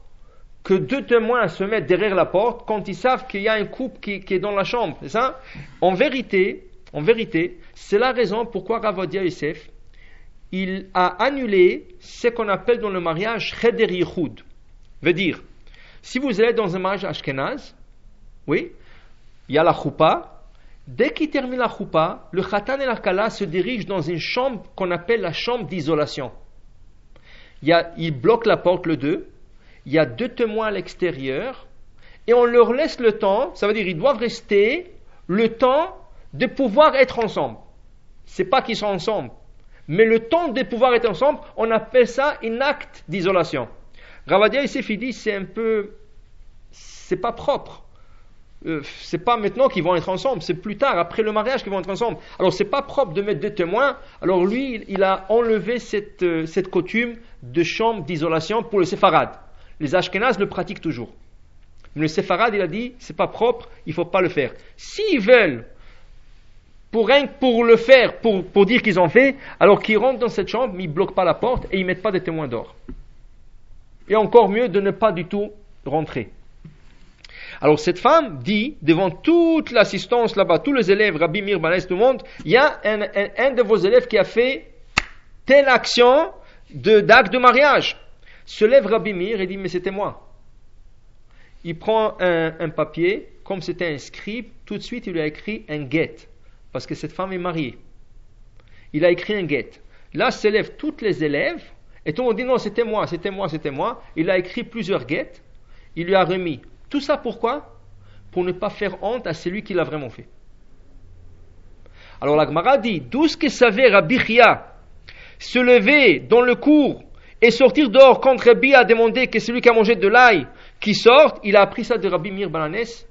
que deux témoins se mettent derrière la porte quand ils savent qu'il y a un couple qui, est dans la chambre. C'est ça? En vérité, en vérité, c'est la raison pourquoi Ravadia Youssef, il a annulé ce qu'on appelle dans le mariage Cheder Yichud. Veut dire, si vous allez dans un mariage ashkenaz, oui, il y a la choupa. Dès qu'il termine la choupa, le khatan et la kala se dirigent dans une chambre qu'on appelle la chambre d'isolation. Il, il bloque la porte, le deux, il y a deux témoins à l'extérieur, et on leur laisse le temps, ça veut dire ils doivent rester le temps de pouvoir être ensemble. C'est pas qu'ils sont ensemble, mais le temps de pouvoir être ensemble, on appelle ça un acte d'isolation. Ravadia dit c'est un peu, c'est pas propre. Euh, c'est pas maintenant qu'ils vont être ensemble, c'est plus tard, après le mariage qu'ils vont être ensemble. Alors c'est pas propre de mettre deux témoins. Alors lui, il a enlevé cette, euh, cette coutume de chambre d'isolation pour le séfarade. Les Ashkenazes le pratiquent toujours. Mais le Sepharad, il a dit, c'est pas propre, il faut pas le faire. S'ils veulent, pour, pour le faire, pour, pour dire qu'ils ont fait, alors qu'ils rentrent dans cette chambre, mais ils bloquent pas la porte et ils mettent pas des témoins d'or. Et encore mieux de ne pas du tout rentrer. Alors cette femme dit, devant toute l'assistance là-bas, tous les élèves, Rabbi Mir, tout le monde, il y a un, un, de vos élèves qui a fait telle action d'acte de mariage se lève Rabbi Mir et dit Mais c'était moi. Il prend un, papier, comme c'était un scribe, tout de suite il lui a écrit un get, parce que cette femme est mariée. Il a écrit un get. Là se lèvent toutes les élèves, et tout le monde dit Non, c'était moi, c'était moi, c'était moi. Il a écrit plusieurs get, il lui a remis. Tout ça pourquoi Pour ne pas faire honte à celui qui l'a vraiment fait. Alors la Gemara dit D'où ce que savait Rabbi Chia se lever dans le cours et sortir dehors quand Rabbi a demandé que celui qui a mangé de l'ail qui sorte, il a appris ça de Rabbi Mir Balanes,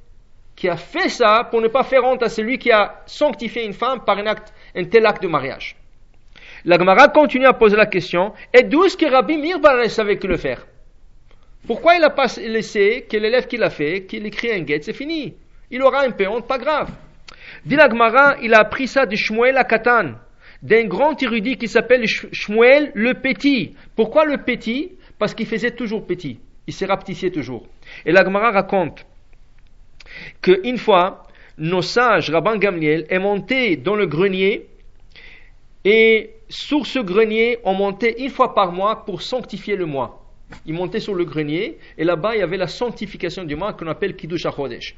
qui a fait ça pour ne pas faire honte à celui qui a sanctifié une femme par un tel acte de mariage. La Gemara continue à poser la question, et d'où est-ce que Rabbi Mir Balanes savait que le faire Pourquoi il n'a pas laissé que l'élève qui l'a fait, qu'il écrit un guet, c'est fini. Il aura un peu honte, pas grave. Dit la Gemara, il a appris ça de Shmuel Katan d'un grand érudit qui s'appelle Shmuel le Petit. Pourquoi le Petit? Parce qu'il faisait toujours petit. Il s'est rapetissé toujours. Et la Gemara raconte qu'une fois, nos sages, Rabban Gamliel, est monté dans le grenier et sur ce grenier, on montait une fois par mois pour sanctifier le mois. Ils montaient sur le grenier et là-bas, il y avait la sanctification du mois qu'on appelle Kiddush HaChodesh.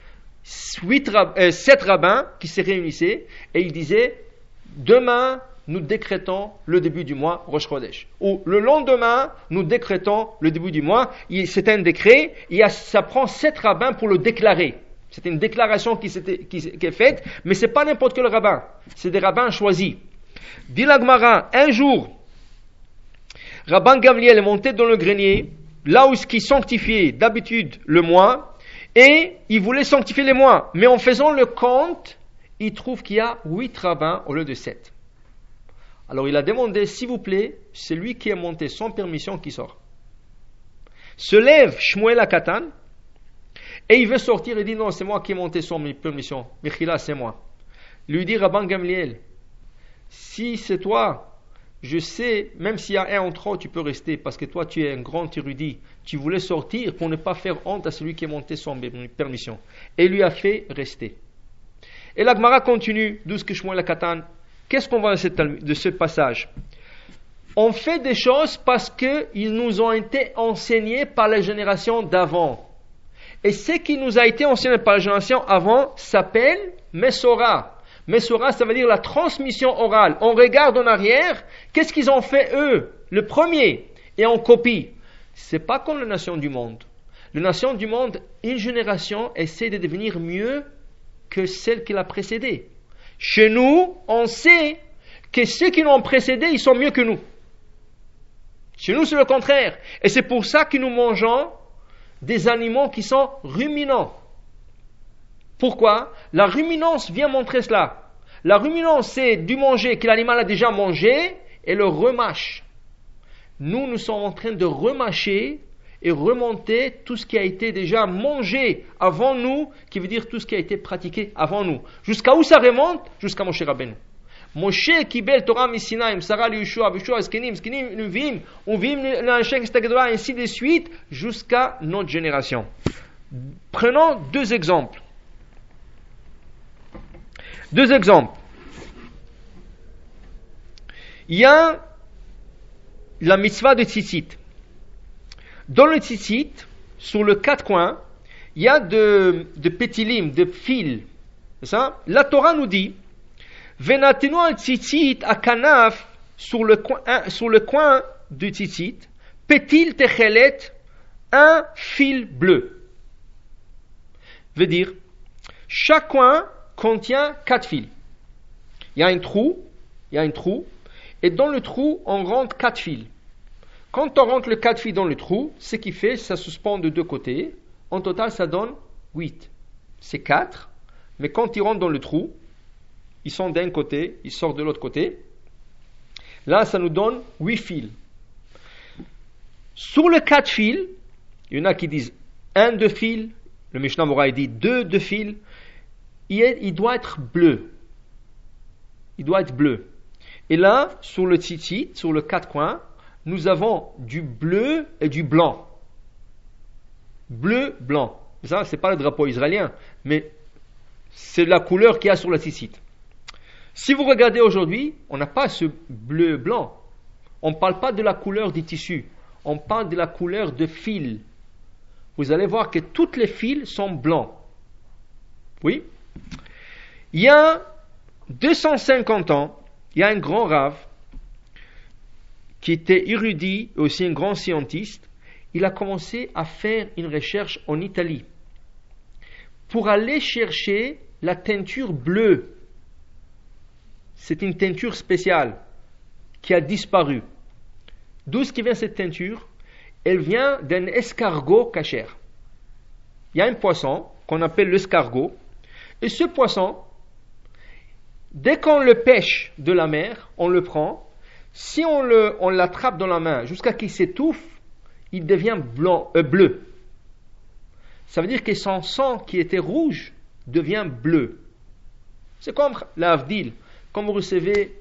Euh, sept rabbins qui se réunissaient et ils disaient demain, nous décrétons le début du mois Rosh Chodesh. Ou le lendemain, nous décrétons le début du mois. C'est un décret, et ça prend sept rabbins pour le déclarer. C'est une déclaration qui, est faite, mais c'est pas n'importe quel rabbin. C'est des rabbins choisis. Dit un jour, Rabban Gamliel est monté dans le grenier, là où il sanctifiait d'habitude le mois, et il voulait sanctifier les mois. Mais en faisant le compte, il trouve qu'il y a huit rabbins au lieu de sept. Alors il a demandé, s'il vous plaît, c'est lui qui est monté sans permission qui sort. Se lève Shmuel Akatan et il veut sortir et dit non, c'est moi qui ai monté sans permission. Michila, c'est moi. Lui dit Rabban Gamliel, si c'est toi, je sais, même s'il y a un en trop, tu peux rester parce que toi tu es un grand érudit. Tu voulais sortir pour ne pas faire honte à celui qui est monté sans permission. Et lui a fait rester. Et la Gemara continue, d'où que Shmuel Akatan Qu'est-ce qu'on voit de ce passage? On fait des choses parce qu'ils nous ont été enseignés par les générations d'avant. Et ce qui nous a été enseigné par les générations avant s'appelle Mesora. Mesora, ça veut dire la transmission orale. On regarde en arrière, qu'est-ce qu'ils ont fait eux, le premier, et on copie. C'est pas comme les nations du monde. Les nations du monde, une génération essaie de devenir mieux que celle qui l'a précédée. Chez nous, on sait que ceux qui nous ont ils sont mieux que nous. Chez nous, c'est le contraire. Et c'est pour ça que nous mangeons des animaux qui sont ruminants. Pourquoi La ruminance vient montrer cela. La ruminance, c'est du manger que l'animal a déjà mangé et le remâche. Nous, nous sommes en train de remâcher et remonter tout ce qui a été déjà mangé avant nous, qui veut dire tout ce qui a été pratiqué avant nous. Jusqu'à où ça remonte Jusqu'à Moshe Rabbeinu. Moshe קיבל תורה מסיני, מסרה ליהושע, ויהושע זקנים, זקנים נביאים, ונביאים לאנשי כנסת הגדולה, ainsi de suite, jusqu'à notre génération. Prenons deux exemples. Deux exemples. Il y a la mitzvah de tzitzit. Dans le tzitzit, sur le quatre coins, il y a de, de pétilim, de fils. Ça? La Torah nous dit Venatenu al tzitzit à kanaf sur le coin, sur le coin du tzitzit, pétil techelet, un fil bleu. Veut dire, chaque coin contient quatre fils. Il y a un trou, il y a un trou, et dans le trou, on rentre quatre fils. Quand on rentre le quatre fils dans le trou, ce qui fait, ça suspend de deux côtés. En total, ça donne 8. C'est 4, mais quand ils rentrent dans le trou, ils sont d'un côté, ils sortent de l'autre côté. Là, ça nous donne 8 fils. Sur le 4 fils, il y en a qui disent un de fil, le Mishnah Moraï dit deux de fil, il, doit être bleu. Il doit être bleu. Et là, sur le tzitzit, sur le quatre coins, nous avons du bleu et du blanc. Bleu, blanc. Ça, c'est pas le drapeau israélien, mais c'est la couleur qu'il y a sur le tzitzit. Si vous regardez aujourd'hui, on n'a pas ce bleu blanc. On ne parle pas de la couleur des tissus. On parle de la couleur de fil. Vous allez voir que toutes les fils sont blancs. Oui? Il y a 250 ans, il y a un grand rave qui était érudit et aussi un grand scientiste. Il a commencé à faire une recherche en Italie pour aller chercher la teinture bleue. C'est une teinture spéciale qui a disparu. D'où vient cette teinture? Elle vient d'un escargot cachère. Il y a un poisson qu'on appelle l'escargot. Et ce poisson, dès qu'on le pêche de la mer, on le prend. Si on, le, on l'attrape dans la main jusqu'à qu'il s'étouffe, il devient blanc, euh, bleu. Ça veut dire que son sang qui était rouge devient bleu. C'est comme l'avdil. Quand vous recevez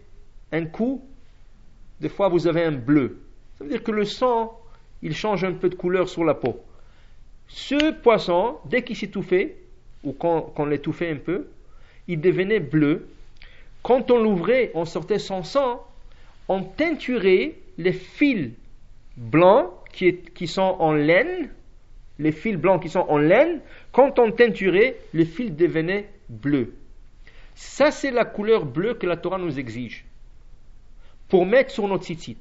un coup, des fois vous avez un bleu. Ça veut dire que le sang, il change un peu de couleur sur la peau. Ce poisson, dès qu'il s'étouffait, ou quand, on l'étouffait un peu, il devenait bleu. Quand on l'ouvrait, on sortait son sang, on teinturait les fils blancs qui, qui, sont en laine, les fils blancs qui sont en laine, quand on teinturait, les fils devenaient bleus. Ça, c'est la couleur bleue que la Torah nous exige pour mettre sur notre tzitzit.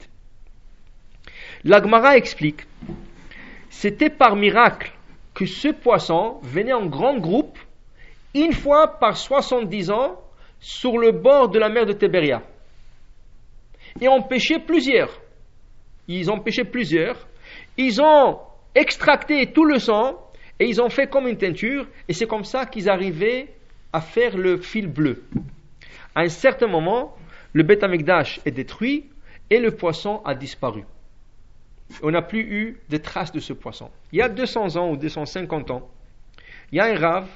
L'Agmara explique c'était par miracle que ce poisson venait en grand groupe une fois par 70 ans sur le bord de la mer de Tibéria. Et ont pêché plusieurs. Ils ont pêché plusieurs. Ils ont extracté tout le sang et ils ont fait comme une teinture et c'est comme ça qu'ils arrivaient à faire le fil bleu. À un certain moment, le Beth est détruit et le poisson a disparu on n'a plus eu de traces de ce poisson. Il y a 200 ans ou 250 ans, il y a un rave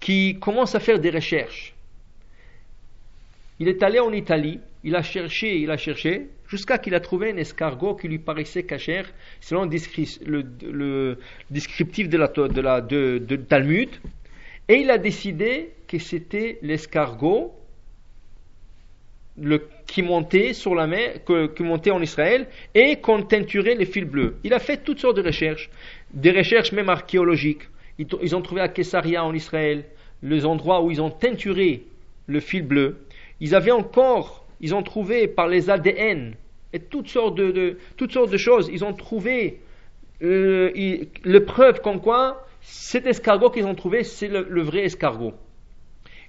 qui commence à faire des recherches. Il est allé en Italie, il a cherché, il a cherché, jusqu'à qu'il a trouvé un escargot qui lui paraissait cachère, selon le, descriptif de, la, de, de Talmud, et il a décidé que c'était l'escargot le, qui montait sur la qui en Israël, et qu'on teinturait les fils bleus. Il a fait toutes sortes de recherches, des recherches même archéologiques. Ils, ont trouvé à Kessaria en Israël les endroits où ils ont teinturé le fil bleu. Ils avaient encore, ils ont trouvé par les ADN et toutes sortes de, toutes sortes de choses. Ils ont trouvé euh, le preuve comme quoi cet escargot qu'ils ont trouvé, c'est le vrai escargot.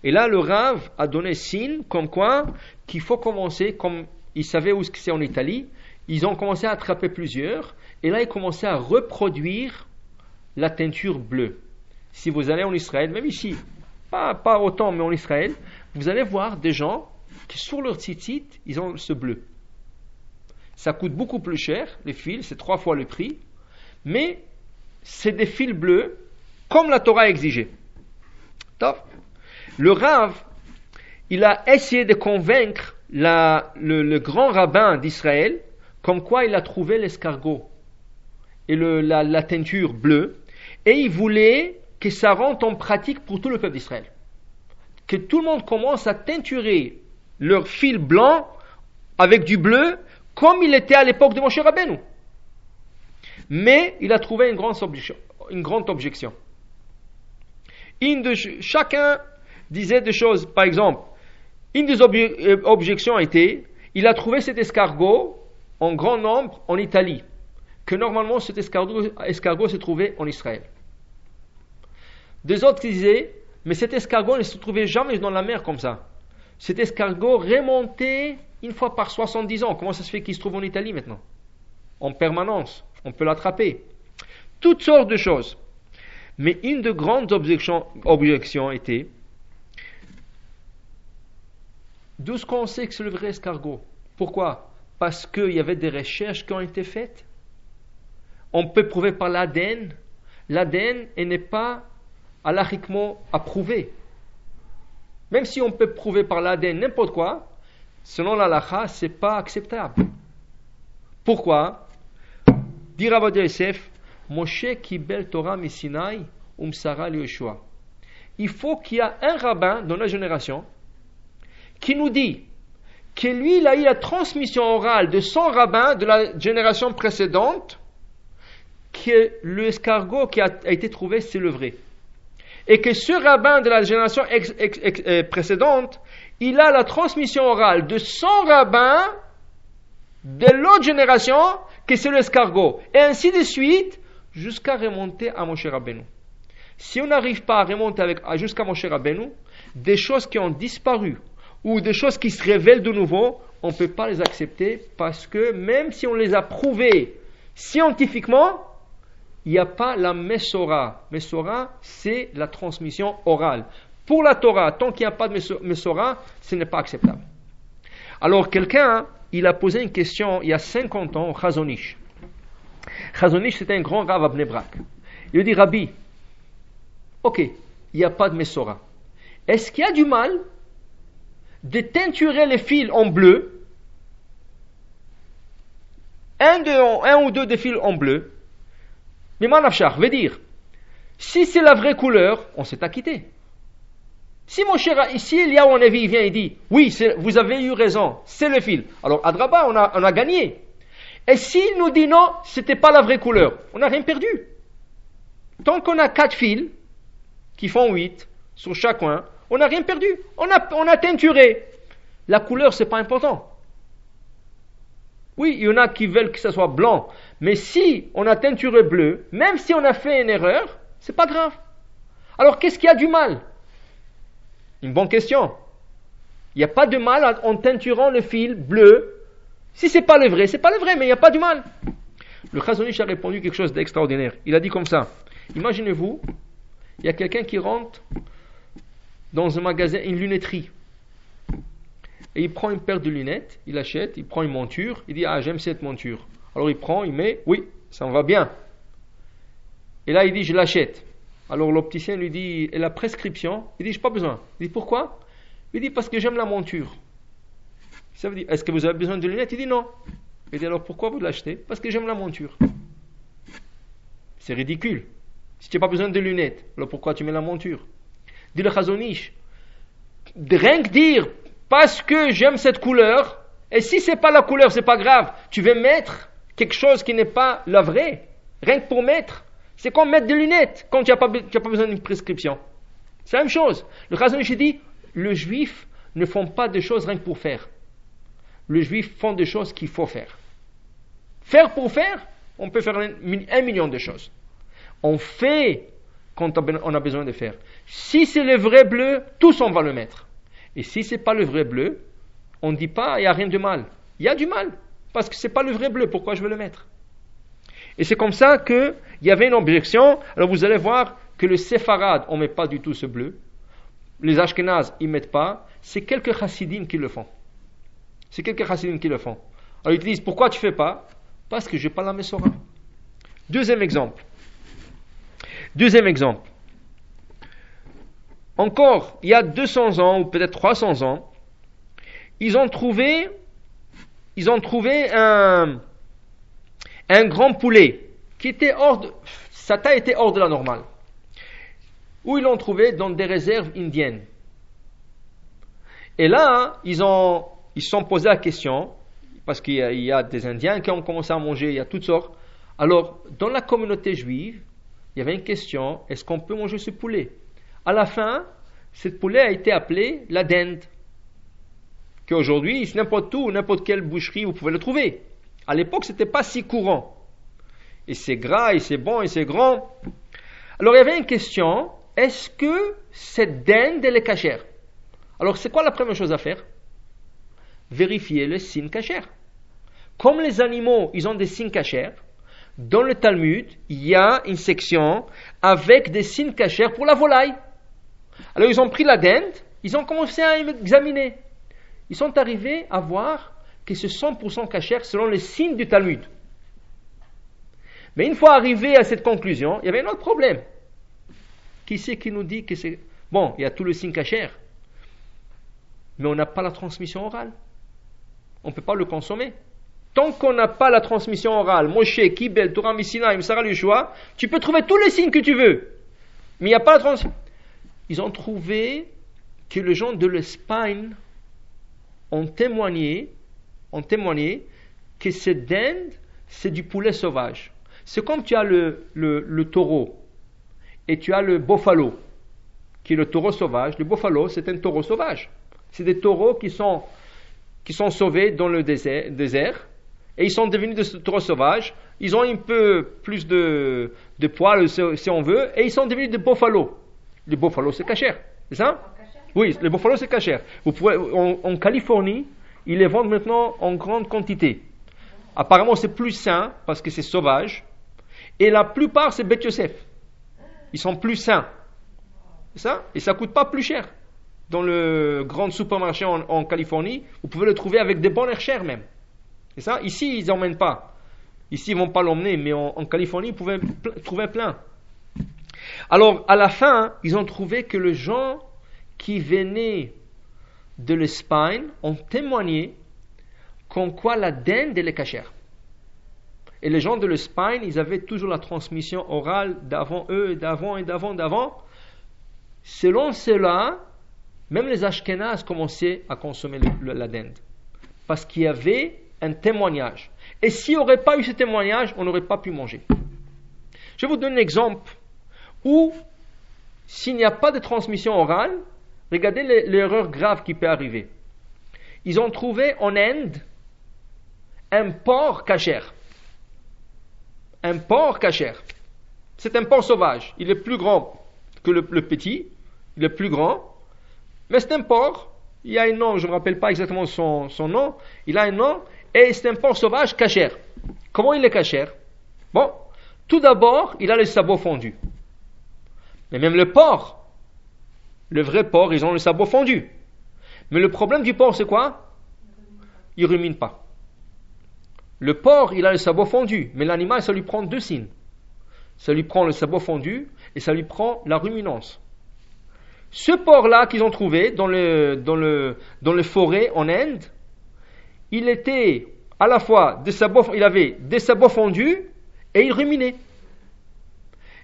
Et là, le Rav a donné signe comme quoi qu'il faut commencer, comme ils savaient où c'est en Italie, ils ont commencé à attraper plusieurs, et là, ils commençaient à reproduire la teinture bleue. Si vous allez en Israël, même ici, pas, pas autant, mais en Israël, vous allez voir des gens qui, sur leur site, ils ont ce bleu. Ça coûte beaucoup plus cher, les fils, c'est trois fois le prix, mais c'est des fils bleus, comme la Torah exigeait. Top. Le Rav, il a essayé de convaincre le, grand rabbin d'Israël, comme quoi il a trouvé l'escargot et la, teinture bleue, et il voulait que ça rentre en pratique pour tout le peuple d'Israël. Que tout le monde commence à teinturer leur fil blanc avec du bleu, comme il était à l'époque de Moshe Rabbeinu. Mais il a trouvé une grande objection. Chacun disait des choses, par exemple, une des euh, objections était, il a trouvé cet escargot en grand nombre en Italie, que normalement cet escargot, escargot se trouvait en Israël. Des autres disaient, mais cet escargot ne se trouvait jamais dans la mer comme ça. Cet escargot remontait une fois par 70 ans. Comment ça se fait qu'il se trouve en Italie maintenant? En permanence. On peut l'attraper. Toutes sortes de choses. Mais une de grandes objections, objections était D'où ce qu'on sait que c'est le vrai escargot Pourquoi? Parce qu'il y avait des recherches qui ont été faites. On peut prouver par l'ADN. L'ADN n'est pas alachiquement approuvé. Même si on peut prouver par l'ADN n'importe quoi, selon l'alacha, ce n'est pas acceptable. Pourquoi? Dit Rabbi Yosef, Moshe kibel Torah umsara Yoshua. Il faut qu'il y ait un rabbin dans la génération qui nous dit que lui, il a eu la transmission orale de son rabbin de la génération précédente, que l'escargot qui a, été trouvé, c'est le vrai. Et que ce rabbin de la génération euh, précédente, il a la transmission orale de son rabbin de l'autre génération, que c'est l'escargot. Et ainsi de suite, jusqu'à remonter à Moshe Rabbeinu. Si on n'arrive pas à remonter jusqu'à Moshe Rabbeinu, des choses qui ont disparu, ou des choses qui se révèlent de nouveau, on ne peut pas les accepter parce que même si on les a prouvées scientifiquement, il n'y a pas la Mesora. Mesora, c'est la transmission orale. Pour la Torah, tant qu'il n'y a pas de Mesora, ce n'est pas acceptable. Alors quelqu'un, il a posé une question il y a 50 ans, Chazonish. Chazonish, c'était un grand rave à. Il dit, Rabbi, ok, il n'y a pas de Mesora. Est-ce qu'il y a du mal de teinturer les fils en bleu, un, un ou deux de fils en bleu, mais manafchar veut dire, si c'est la vraie couleur, on s'est acquitté. Si mon cher, ici, il y a un avis, il vient et dit, oui, vous avez eu raison, c'est le fil. Alors, à Draba, on a, on a gagné. Et s'il nous dit non, c'était pas la vraie couleur, on n'a rien perdu. Tant qu'on a quatre fils, qui font huit, sur chaque coin, on n'a rien perdu. On a, on teinturé. La couleur, c'est pas important. Oui, il y en a qui veulent que ce soit blanc. Mais si on a teinturé bleu, même si on a fait une erreur, c'est pas grave. Alors qu'est-ce qu'il y a du mal? Une bonne question. Il n'y a pas de mal en teinturant le fil bleu. Si c'est pas le vrai, c'est pas le vrai, mais il n'y a pas de mal. Le Chazonish a répondu quelque chose d'extraordinaire. Il a dit comme ça. Imaginez-vous, il y a quelqu'un qui rentre dans un magasin, une lunetterie. Et il prend une paire de lunettes, il achète, il prend une monture, il dit Ah, j'aime cette monture. Alors il prend, il met, oui, ça me va bien. Et là, il dit Je l'achète. Alors l'opticien lui dit Et la prescription Il dit Je pas besoin. Il dit Pourquoi? Il dit Parce que j'aime la monture. Ça veut dire Est-ce que vous avez besoin de lunettes? Il dit Non. Il dit Alors pourquoi vous l'achetez? Parce que j'aime la monture. C'est ridicule. Si tu n'as pas besoin de lunettes, alors pourquoi tu mets la monture? Dit le Chazonish. Rien que dire, parce que j'aime cette couleur, et si c'est pas la couleur, c'est pas grave, tu veux mettre quelque chose qui n'est pas la vraie, rien que pour mettre. C'est comme mettre des lunettes quand tu n'as pas, pas, besoin d'une prescription. C'est la même chose. Le Chazonish dit, le juif ne font pas des choses rien que pour faire. Le juif font des choses qu'il faut faire. Faire pour faire, on peut faire un million de choses. On fait quand on a besoin de faire. Si c'est le vrai bleu, tous on va le mettre. Et si c'est pas le vrai bleu, on ne dit pas il n'y a rien de mal. Il y a du mal, parce que c'est pas le vrai bleu, pourquoi je veux le mettre? Et c'est comme ça qu'il y avait une objection. Alors vous allez voir que le séfarade, on ne met pas du tout ce bleu. Les ashkenazes, ils ne mettent pas. C'est quelques chassidim qui le font. C'est quelques chassidim qui le font. Alors ils disent pourquoi tu fais pas? Parce que je n'ai pas la Messora. Deuxième exemple. Deuxième exemple. Encore, il y a 200 ans, ou peut-être 300 ans, ils ont trouvé, ils ont trouvé un, un grand poulet qui était hors de, sa taille était hors de la normale. Où ils l'ont trouvé Dans des réserves indiennes. Et là, ils ont, ils se sont posé la question, parce qu'il y, y, a des Indiens qui ont commencé à manger, il y a toutes sortes. Alors, dans la communauté juive, il y avait une question, est-ce qu'on peut manger ce poulet? À la fin, ce poulet a été appelé la dinde. Qu'aujourd'hui, n'importe où, n'importe quelle boucherie, vous pouvez le trouver. À l'époque, ce n'était pas si courant. Et c'est gras, et c'est bon, et c'est grand. Alors, il y avait une question, est-ce que cette dinde, elle est cachère? Alors, c'est quoi la première chose à faire? Vérifier le signe cachère. Comme les animaux, ils ont des signes cachères, dans le Talmud, il y a une section avec des signes cachers pour la volaille. Alors ils ont pris la dinde, ils ont commencé à examiner. Ils sont arrivés à voir que c'est 100% cachère selon les signes du Talmud. Mais une fois arrivé à cette conclusion, il y avait un autre problème. Qui c'est qui nous dit que c'est... Bon, il y a tout le signe cachère, mais on n'a pas la transmission orale. On ne peut pas le consommer. Tant qu'on n'a pas la transmission orale, Moshe, Kibel, Torah Messina, Imsara Yeshua, tu peux trouver tous les signes que tu veux. Mais il n'y a pas la transmission. Ils ont trouvé que les gens de l'Espagne ont témoigné, ont témoigné que cette dinde, c'est du poulet sauvage. C'est comme tu as le, le, le, taureau et tu as le buffalo, qui est le taureau sauvage. Le buffalo, c'est un taureau sauvage. C'est des taureaux qui sont, qui sont sauvés dans le désert, désert et ils sont devenus des taureaux sauvages. Ils ont un peu plus de, de poils, si on veut, et ils sont devenus des buffalo. Le buffalo, c'est cachère, c'est ça? Oui, le buffalo, c'est cachère. Vous pouvez, en, Californie, ils les vendent maintenant en grande quantité. Apparemment, c'est plus sain parce que c'est sauvage. Et la plupart, c'est Bet Yosef. Ils sont plus sains. Ça? Et ça coûte pas plus cher. Dans le grand supermarché en, en Californie, vous pouvez le trouver avec des bonnes chères même. C'est ça Ici, ils n'emmènent pas. Ici, ils ne vont pas l'emmener, mais en, Californie, ils pouvaient trouver plein. Alors, à la fin, ils ont trouvé que les gens qui venaient de l'Espagne ont témoigné comme quoi la dinde est cachère. Et les gens de l'Espagne, ils avaient toujours la transmission orale d'avant eux, d'avant et d'avant, d'avant. Selon cela, même les Ashkénazes commençaient à consommer la dinde. Parce qu'il y avait un témoignage. Et s'il n'y aurait pas eu ce témoignage, on n'aurait pas pu manger. Je vous donne un exemple où, s'il n'y a pas de transmission orale, regardez l'erreur grave qui peut arriver. Ils ont trouvé en Inde un porc cachère. Un porc cachère. C'est un porc sauvage. Il est plus grand que le, petit. Il est plus grand. Mais c'est un porc. Il a un nom, je ne me rappelle pas exactement son nom. Il a un nom et c'est un porc sauvage cachère. Comment il est cachère? Bon, tout d'abord, il a les sabots fondus. Mais même le porc, le vrai porc, ils ont le sabot fondu. Mais le problème du porc, c'est quoi? Il rumine pas. Le porc, il a le sabot fondu, mais l'animal, ça lui prend deux signes. Ça lui prend le sabot fondu et ça lui prend la ruminance. Ce porc-là qu'ils ont trouvé dans le, dans le, dans les forêts en Inde, il était à la fois des sabots, il avait des sabots fondus et il ruminait.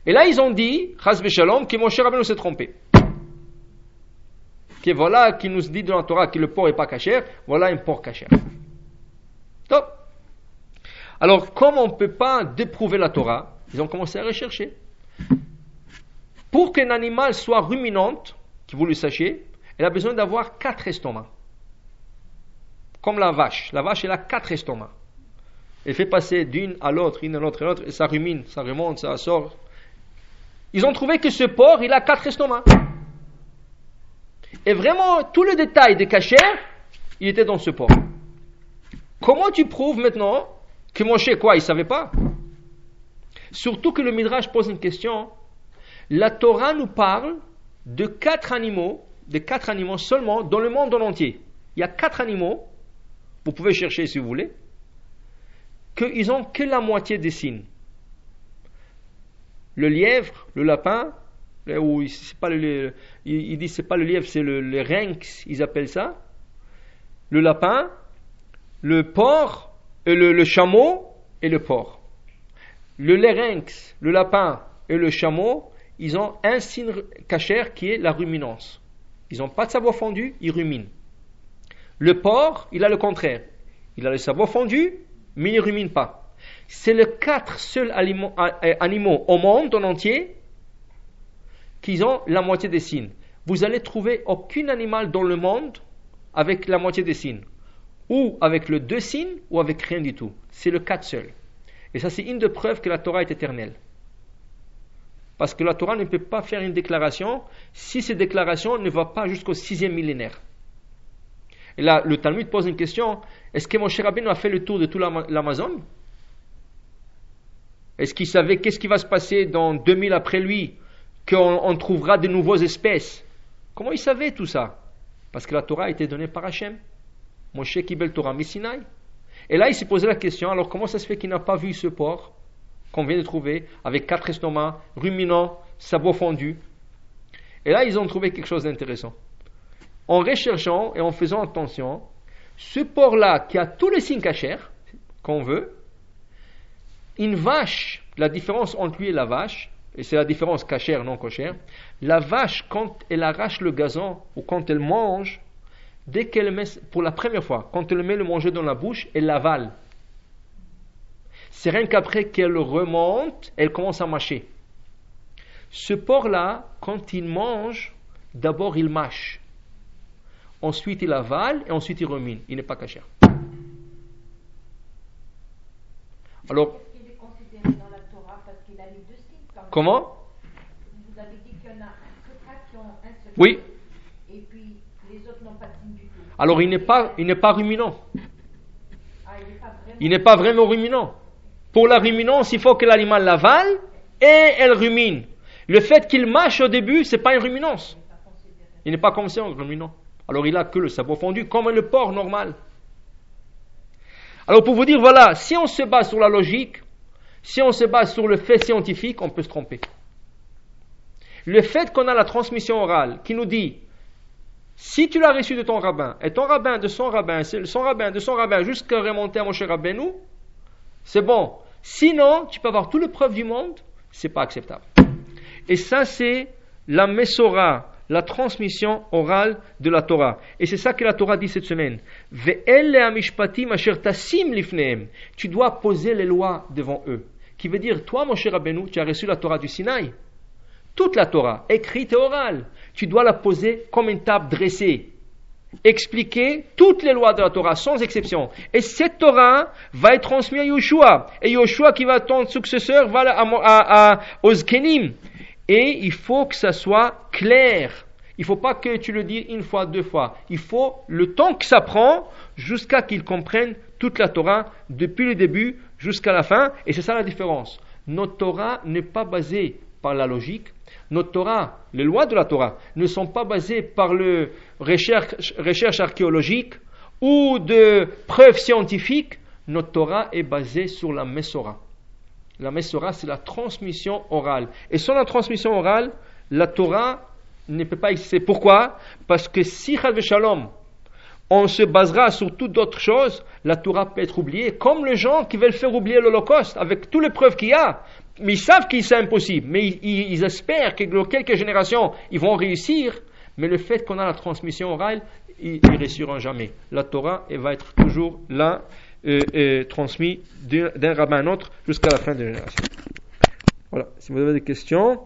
Et là, ils ont dit, Chaz Shalom, que mon cher nous s'est trompé. Que voilà, qui nous dit dans la Torah que le porc n'est pas cachère, voilà un porc cachère. Top. Alors, comme on ne peut pas déprouver la Torah, ils ont commencé à rechercher. Pour qu'un animal soit ruminante, que vous le sachiez, elle a besoin d'avoir quatre estomacs comme la vache. La vache, elle a quatre estomacs. Elle fait passer d'une à l'autre, une à l'autre, à l'autre, et ça rumine, ça remonte, ça sort. ils ont trouvé que ce porc, il a quatre estomacs. Et vraiment, tout le détail des cachers, il était dans ce porc. Comment tu prouves maintenant que Moshe, quoi, il savait pas? Surtout que le Midrash pose une question. La Torah nous parle de quatre animaux, de quatre animaux seulement dans le monde entier. Il y a quatre animaux, vous pouvez chercher si vous voulez, qu'ils n'ont que la moitié des signes. Le lièvre, le lapin, ou c'est pas le, il, dit c'est pas le lièvre, c'est le, le rynx, ils appellent ça. Le lapin, le porc, le, le chameau et le porc. Le larynx, le lapin et le chameau, ils ont un signe cachère qui est la ruminance. Ils n'ont pas de savoir fondu, ils ruminent. Le porc, il a le contraire. Il a le savoir fondu, mais il ne rumine pas. C'est les quatre seuls animaux au monde en entier qui ont la moitié des signes. Vous allez trouver aucun animal dans le monde avec la moitié des signes. Ou avec le deux signes, ou avec rien du tout. C'est le quatre seul. Et ça, c'est une des preuves que la Torah est éternelle. Parce que la Torah ne peut pas faire une déclaration si cette déclaration ne va pas jusqu'au sixième millénaire. Et là, le Talmud pose une question est-ce que Moshe Rabbeinu a fait le tour de tout l'Amazon? Est-ce qu'il savait qu'est-ce qui va se passer dans 2000 après lui Qu'on trouvera de nouvelles espèces? Comment il savait tout ça? Parce que la Torah a été donnée par Hachem. Moshe Kibel Torah Missinai. Et là, il s'est posé la question alors comment ça se fait qu'il n'a pas vu ce porc qu'on vient de trouver avec quatre estomacs, ruminants, sabots fondus? Et là, ils ont trouvé quelque chose d'intéressant. En recherchant et en faisant attention, ce porc-là qui a tous les signes cachers qu'on veut, une vache, la différence entre lui et la vache, et c'est la différence cachère, non cachère, la vache, quand elle arrache le gazon ou quand elle mange, dès qu'elle met, pour la première fois, quand elle met le manger dans la bouche, elle l'avale. C'est rien qu'après qu'elle remonte, elle commence à mâcher. Ce porc-là, quand il mange, d'abord il mâche. Ensuite il avale et ensuite il remine. Il n'est pas caché. Alors, Comment? Vous avez dit qu'il y en a qui ont un seul Oui. Et puis les autres n'ont pas de signe du tout. Alors il n'est pas, il n'est pas ruminant. Ah, il n'est pas, vraiment ruminant. Pour la ruminance, il faut que l'animal l'avale et elle rumine. Le fait qu'il mâche au début, c'est pas une ruminance. Il n'est pas conscient, ruminant. Alors il a que le sabot fondu, comme le porc normal. Alors pour vous dire, voilà, si on se base sur la logique, si on se base sur le fait scientifique, on peut se tromper. Le fait qu'on a la transmission orale qui nous dit si tu l'as reçu de ton rabbin, et ton rabbin de son rabbin, son rabbin de son rabbin, jusqu'à remonter à mon cher Rabbeinu, c'est bon. Sinon, tu peux avoir toutes les preuves du monde, c'est pas acceptable. Et ça, c'est la Messora, la transmission orale de la Torah. Et c'est ça que la Torah dit cette semaine. Tu dois poser les lois devant eux. Qui veut dire, toi, mon cher Rabbeinu, tu as reçu la Torah du Sinaï. Toute la Torah, écrite et orale tu dois la poser comme une table dressée. Expliquer toutes les lois de la Torah, sans exception. Et cette Torah va être transmise à Yoshua. Et Yoshua, qui va être ton successeur, va à, à, Kenim. Et il faut que ça soit clair. Il ne faut pas que tu le dises une fois, deux fois. Il faut le temps que ça prend jusqu'à qu'ils comprennent toute la Torah depuis le début jusqu'à la fin. Et c'est ça la différence. Notre Torah n'est pas basée par la logique, notre Torah, les lois de la Torah, ne sont pas basées par le recherche, archéologique ou de preuves scientifiques. Notre Torah est basée sur la Messora. La Messora, c'est la transmission orale. Et sans la transmission orale, la Torah ne peut pas exister. Pourquoi? Parce que si, Shalom, on se basera sur toutes d'autres choses, la Torah peut être oubliée, comme les gens qui veulent faire oublier l'Holocauste, avec toutes les preuves qu'il y a. Mais ils savent que c'est impossible, mais ils, espèrent que dans quelques générations, ils vont réussir. Mais le fait qu'on a la transmission orale, ils ne réussiront jamais. La Torah va être toujours là, transmise d'un rabbin à un autre jusqu'à la fin de la génération. Voilà, si vous avez des questions.